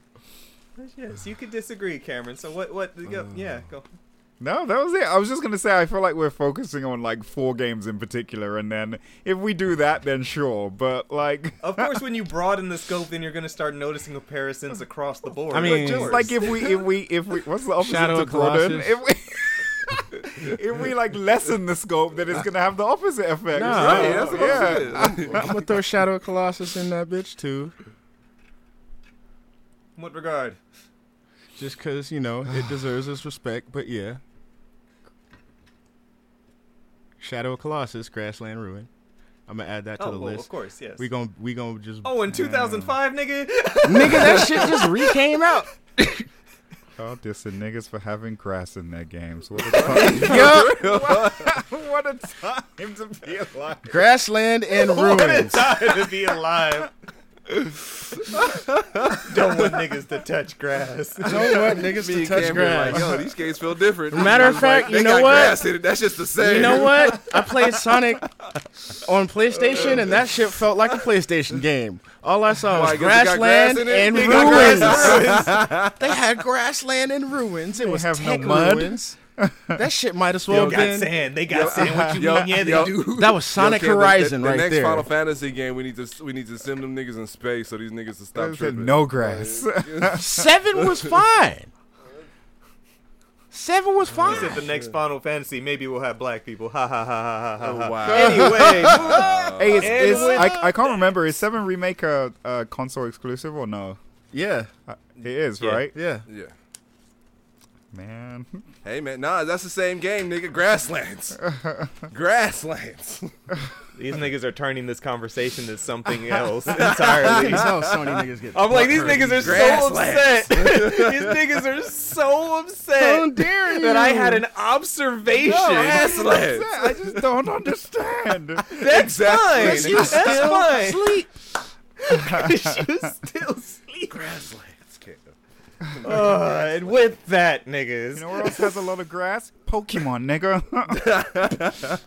yes, you could disagree, Cameron. So what? What? Go, yeah, go. No, that was it. I was just gonna say I feel like we're focusing on like four games in particular, and then if we do that, then sure. But like, Of course, when you broaden the scope, then you're going to start noticing comparisons across the board. I mean, Of just like if we if we if we what's the opposite Shadow to of broaden? Colossus. If we if we like lessen the scope, then it's gonna have the opposite effect. Nah, Right, that's what yeah. I'm. I'm gonna throw Shadow of Colossus in that bitch too, In what regard? just cause you know it deserves its respect. But yeah, Shadow of Colossus, Grassland Ruin. I'm gonna add that to Oh, the well, list. of course, yes. We gon' we gon' just oh, in 2005, nigga. nigga that shit just re came out. Oh, dissing niggas for having grass in their games. What a time! Yup. what a time to be alive. Grassland and ruins. what a time to be alive. Don't want niggas to touch grass. Don't want niggas Me to touch Cam grass. like, yo, these games feel different. Matter of fact, they you know what? grass in it. That's just the same. You know what? I played Sonic on PlayStation, and that shit felt like a PlayStation game. All I saw was Why, 'cause it grass grassland and It got ruins. grass they had grassland and ruins. It was have no tech mud? ruins. That shit might as Yo, well got been. sand. They got sand. What you yo, mean? Yeah, they do. That was Sonic Yo, Cam, the- Horizon the, the right next there. Final Fantasy game, we need to we need to send them niggas in space so these niggas to stop tripping. no grass. Seven was fine. Seven was He fine. said the next Final Fantasy, maybe we'll have black people. Ha ha ha ha ha ha. Oh, ha. wow. Anyway, Hey, is, And is, I, I can't remember. Is Seven Remake a, a console exclusive or no? Yeah, Uh, It is, Yeah. right? yeah. Yeah. Man. Hey man, nah, that's the same game, nigga. Grasslands. Grasslands. these niggas are turning this conversation to something else I entirely. can tell Sony niggas get. I'm like, these niggas are so upset. these niggas are so upset How dare you? that I had an observation. No, Grasslands. I just don't understand. That's Exactly. fine. You That's still fine. sleep. you still sleep. Grasslands. Cam. Uh, and with that, niggas. You know where else has a lot of grass? Pokemon, nigga.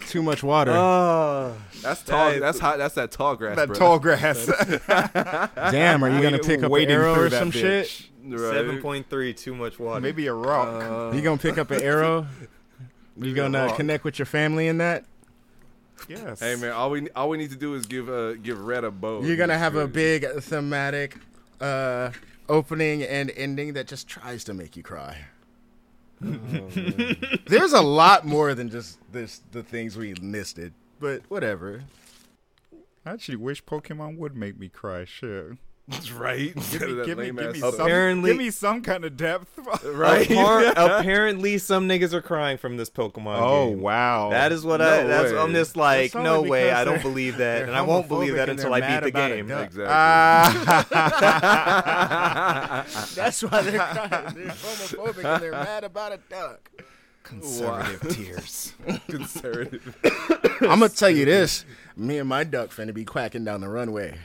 Too much water. Oh, That's tall. That- that's hot. That's that tall grass. that bro. tall grass. Damn, are you gonna Wait- pick up an waiting arrow or that some shit? Right. seven point three. Too much water. Maybe a rock. Uh, You gonna pick up an arrow? You gonna rock. connect with your family in that? yes. Hey man, all we all we need to do is give uh give Red a bow. You're gonna have a big thematic uh, opening and ending that just tries to make you cry. Oh, There's a lot more than just this the things we listed, but whatever. I actually wish Pokemon would make me cry. Shit. That's right. Give me, give me, give me some, Apparently- give me some kind of depth. right. Appar- apparently, some niggas are crying from this Pokemon oh game. wow. That is what I. No That's way. I'm just like, no way. I don't believe that, and I won't believe that until I beat the game. Exactly. Ah. That's why they're crying. They're homophobic and they're mad about a duck. conservative tears. Conservative. I'm gonna tell you this: me and my duck finna be quacking down the runway.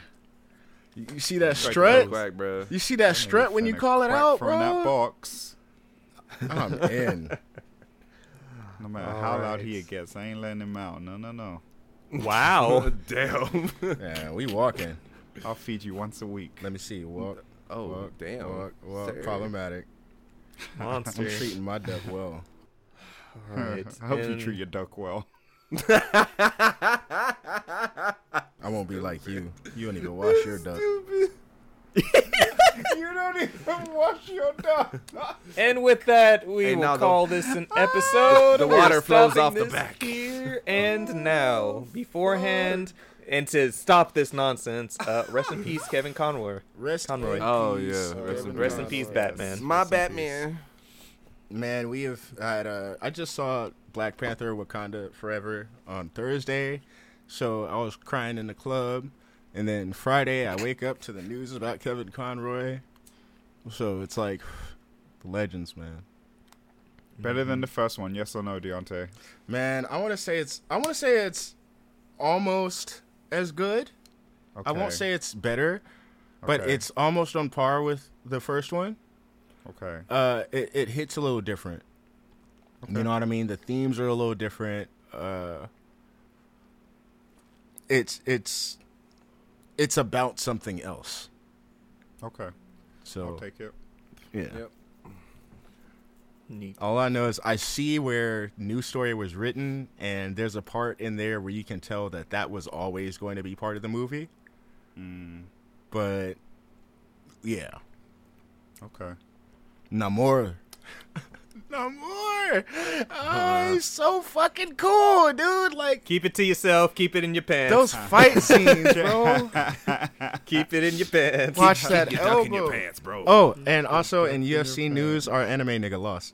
You, you see that strut? Quack, bro. You see that strut when you call it quack out, from that bro? box. I'm in. No matter how loud he gets, I ain't letting him out. No, no, no. Wow. Oh, damn. Yeah, we walking. I'll feed you once a week. Let me see. Walk. Oh walk, damn. Walk. Walk. Sir. Problematic. I'm Monster. treating my duck well. Alright, I hope you and- treat your duck well. I won't be like you. You don't even wash your duck. you don't even wash your dog. And with that, we Hey, will now the- call this an episode. The We're water flows stopping off the this back. Here and now, beforehand, and to stop this nonsense, uh, rest in peace, Kevin Conroy. Rest Conroy. in Oh, peace, yeah. Rest in Rest in Conroy. peace, Batman. My Rest Batman. Man, we have had. Uh, I just saw Black Panther: Wakanda Forever on Thursday, so I was crying in the club, and then Friday I wake up to the news about Kevin Conroy. So it's like legends, man. Better than the first one, yes or no, Deontay? Man, I want to say it's. I want to say it's almost as good. I won't say it's better, but Okay. it's almost on par with the first one. okay. Uh, it, it hits a little different. Okay. You know what I mean? The themes are a little different. Uh, it's it's it's about something else. Okay. I'll So take it. yeah. Yep. Neat. All I know is I see where New Story was written, and there's a part in there where you can tell that that was always going to be part of the movie. Mm, But yeah, okay. Namor. Namor. Oh, he's so fucking cool, dude. Like Keep it to yourself. Keep it in your pants. those fight scenes, bro. Keep it in your pants. Watch that Your duck in your elbow. pants, bro. Oh, and also in UFC news, our anime nigga lost.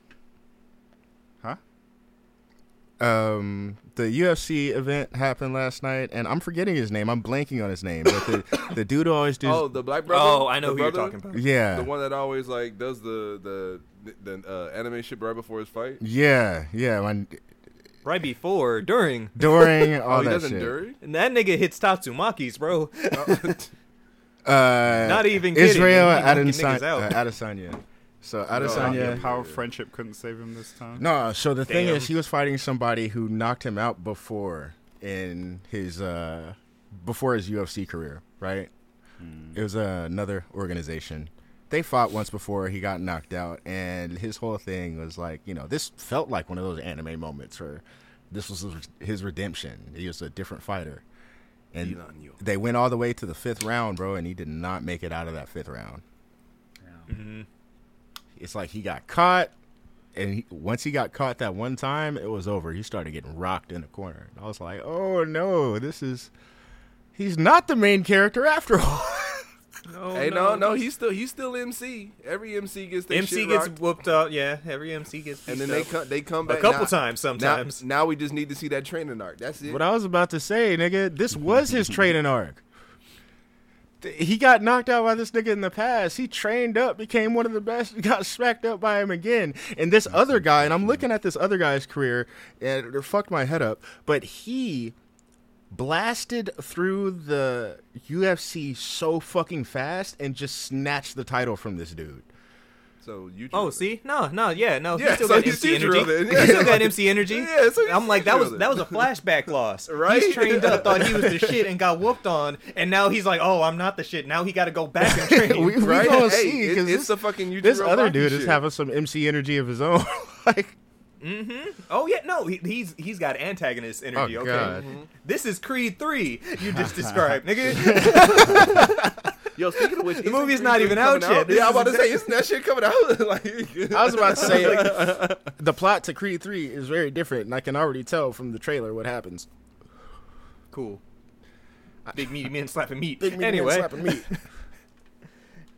Huh? Um, the UFC event happened last night, and I'm forgetting his name. I'm blanking on his name, but the the dude always does. Oh, the black brother. Oh, I know The who you're talking about. yeah, The one that always like does the the the uh, anime shit right before his fight. yeah, yeah. When, Right before, during. during all oh, he that doesn't shit. dury. And that nigga hits Tatsumakis, bro. Uh, Not even kidding. Israel He knocking Adesanya. niggas out. Uh, Adesanya. So The Adesanya. power of friendship couldn't save him this time. No, so the thing is, he was fighting somebody who knocked him out before in his uh before his UFC career, right? It was uh, another organization. They fought once before he got knocked out, and his whole thing was like, you know, this felt like one of those anime moments where this was his- his redemption. He was a different fighter, and they went all the way to the fifth round, bro, and he did not make it out of that fifth round. hmm It's like he got caught, and he, once he got caught that one time, it was over. He started getting rocked in the corner. And I was like, oh no, this is. He's not the main character after all. No, Hey, no, no, he's still he's still MC. Every MC gets their MC shit gets rocked, whooped up. Yeah, every MC gets. and beat then they come they come a couple now- times sometimes. now we just need to see that training arc. That's it. what I was about to say, nigga, this was his training arc. He got knocked out by this nigga in the past. He trained up, became one of the best, got smacked up by him again. And this other guy, and I'm looking at this other guy's career, and it fucked my head up, but he blasted through the UFC so fucking fast and just snatched the title from this dude. so you. Oh, see, no, no, yeah, no, Yeah, he still so got he's MC Caesar energy. then, He still got MC energy. Yeah, so he's I'm like, that was that was a flashback loss. Right? He's trained up, thought he was the shit, and got whooped on, and now he's like, oh, I'm not the shit. Now he got to go back and train. We- we right? gonna hey, see, it- 'cause it's this- the fucking Yujiro This other Rocky dude is having some MC energy of his own. like, hmm Oh yeah, no, he, he's he's got antagonist energy. Oh, okay, God. this is Creed three. You just described, nigga. Yo, speaking of which, The movie's not even out yet. This yeah, I'm about to say, exactly- isn't that shit coming out? like, I was about to say, like, the plot to Creed 3 is very different, and I can already tell from the trailer what happens. cool. Big meaty men slapping meat. Big meat man anyway, slapping meat.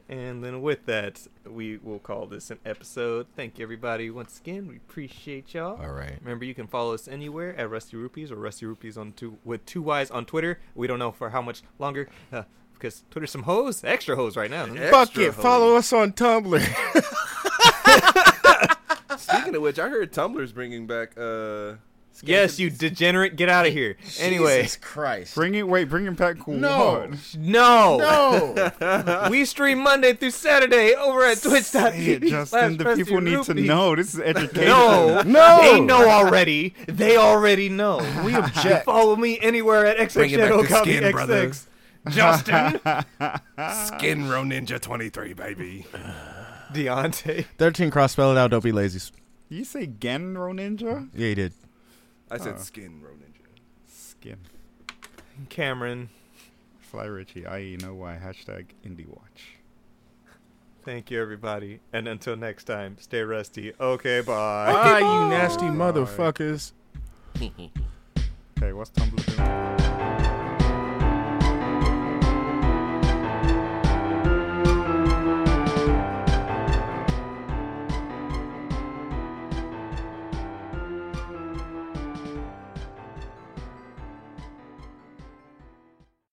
And then with that, we will call this an episode. Thank you, everybody. Once again, we appreciate y'all. All right. Remember, you can follow us anywhere at Rusty Rupees or Rusty Rupees on two with two Y's on Twitter. We don't know for how much longer uh, because Twitter's some hoes, extra hoes right now. Fuck it. Follow us on Tumblr. Speaking of which, I heard Tumblr's bringing back. uh Yes, you degenerate, get out of here. Anyway, Jesus Christ. Bring it. Wait, bring it back. No. what? no, no. we stream Monday through Saturday over at Say it, Twitch.tv. Justin. slash The people need to know. This is education. No, No. they know already. They already know. we You object. follow me anywhere at XX Bring it back Shadow Copy skin, brother. XX. Justin, Skin Row Ninja 23, baby. Deontay, 13 cross spell it out. Don't be lazy. You say Genro Ninja? Yeah, he did. I said Oh. Skin Row Ninja. Skin. Cameron. Fly Richie. I.e. know why. Hashtag Indie Watch. Thank you, everybody. And until next time, stay rusty. Okay, bye. Ah, you nasty motherfuckers. Okay, what's Tumblr doing?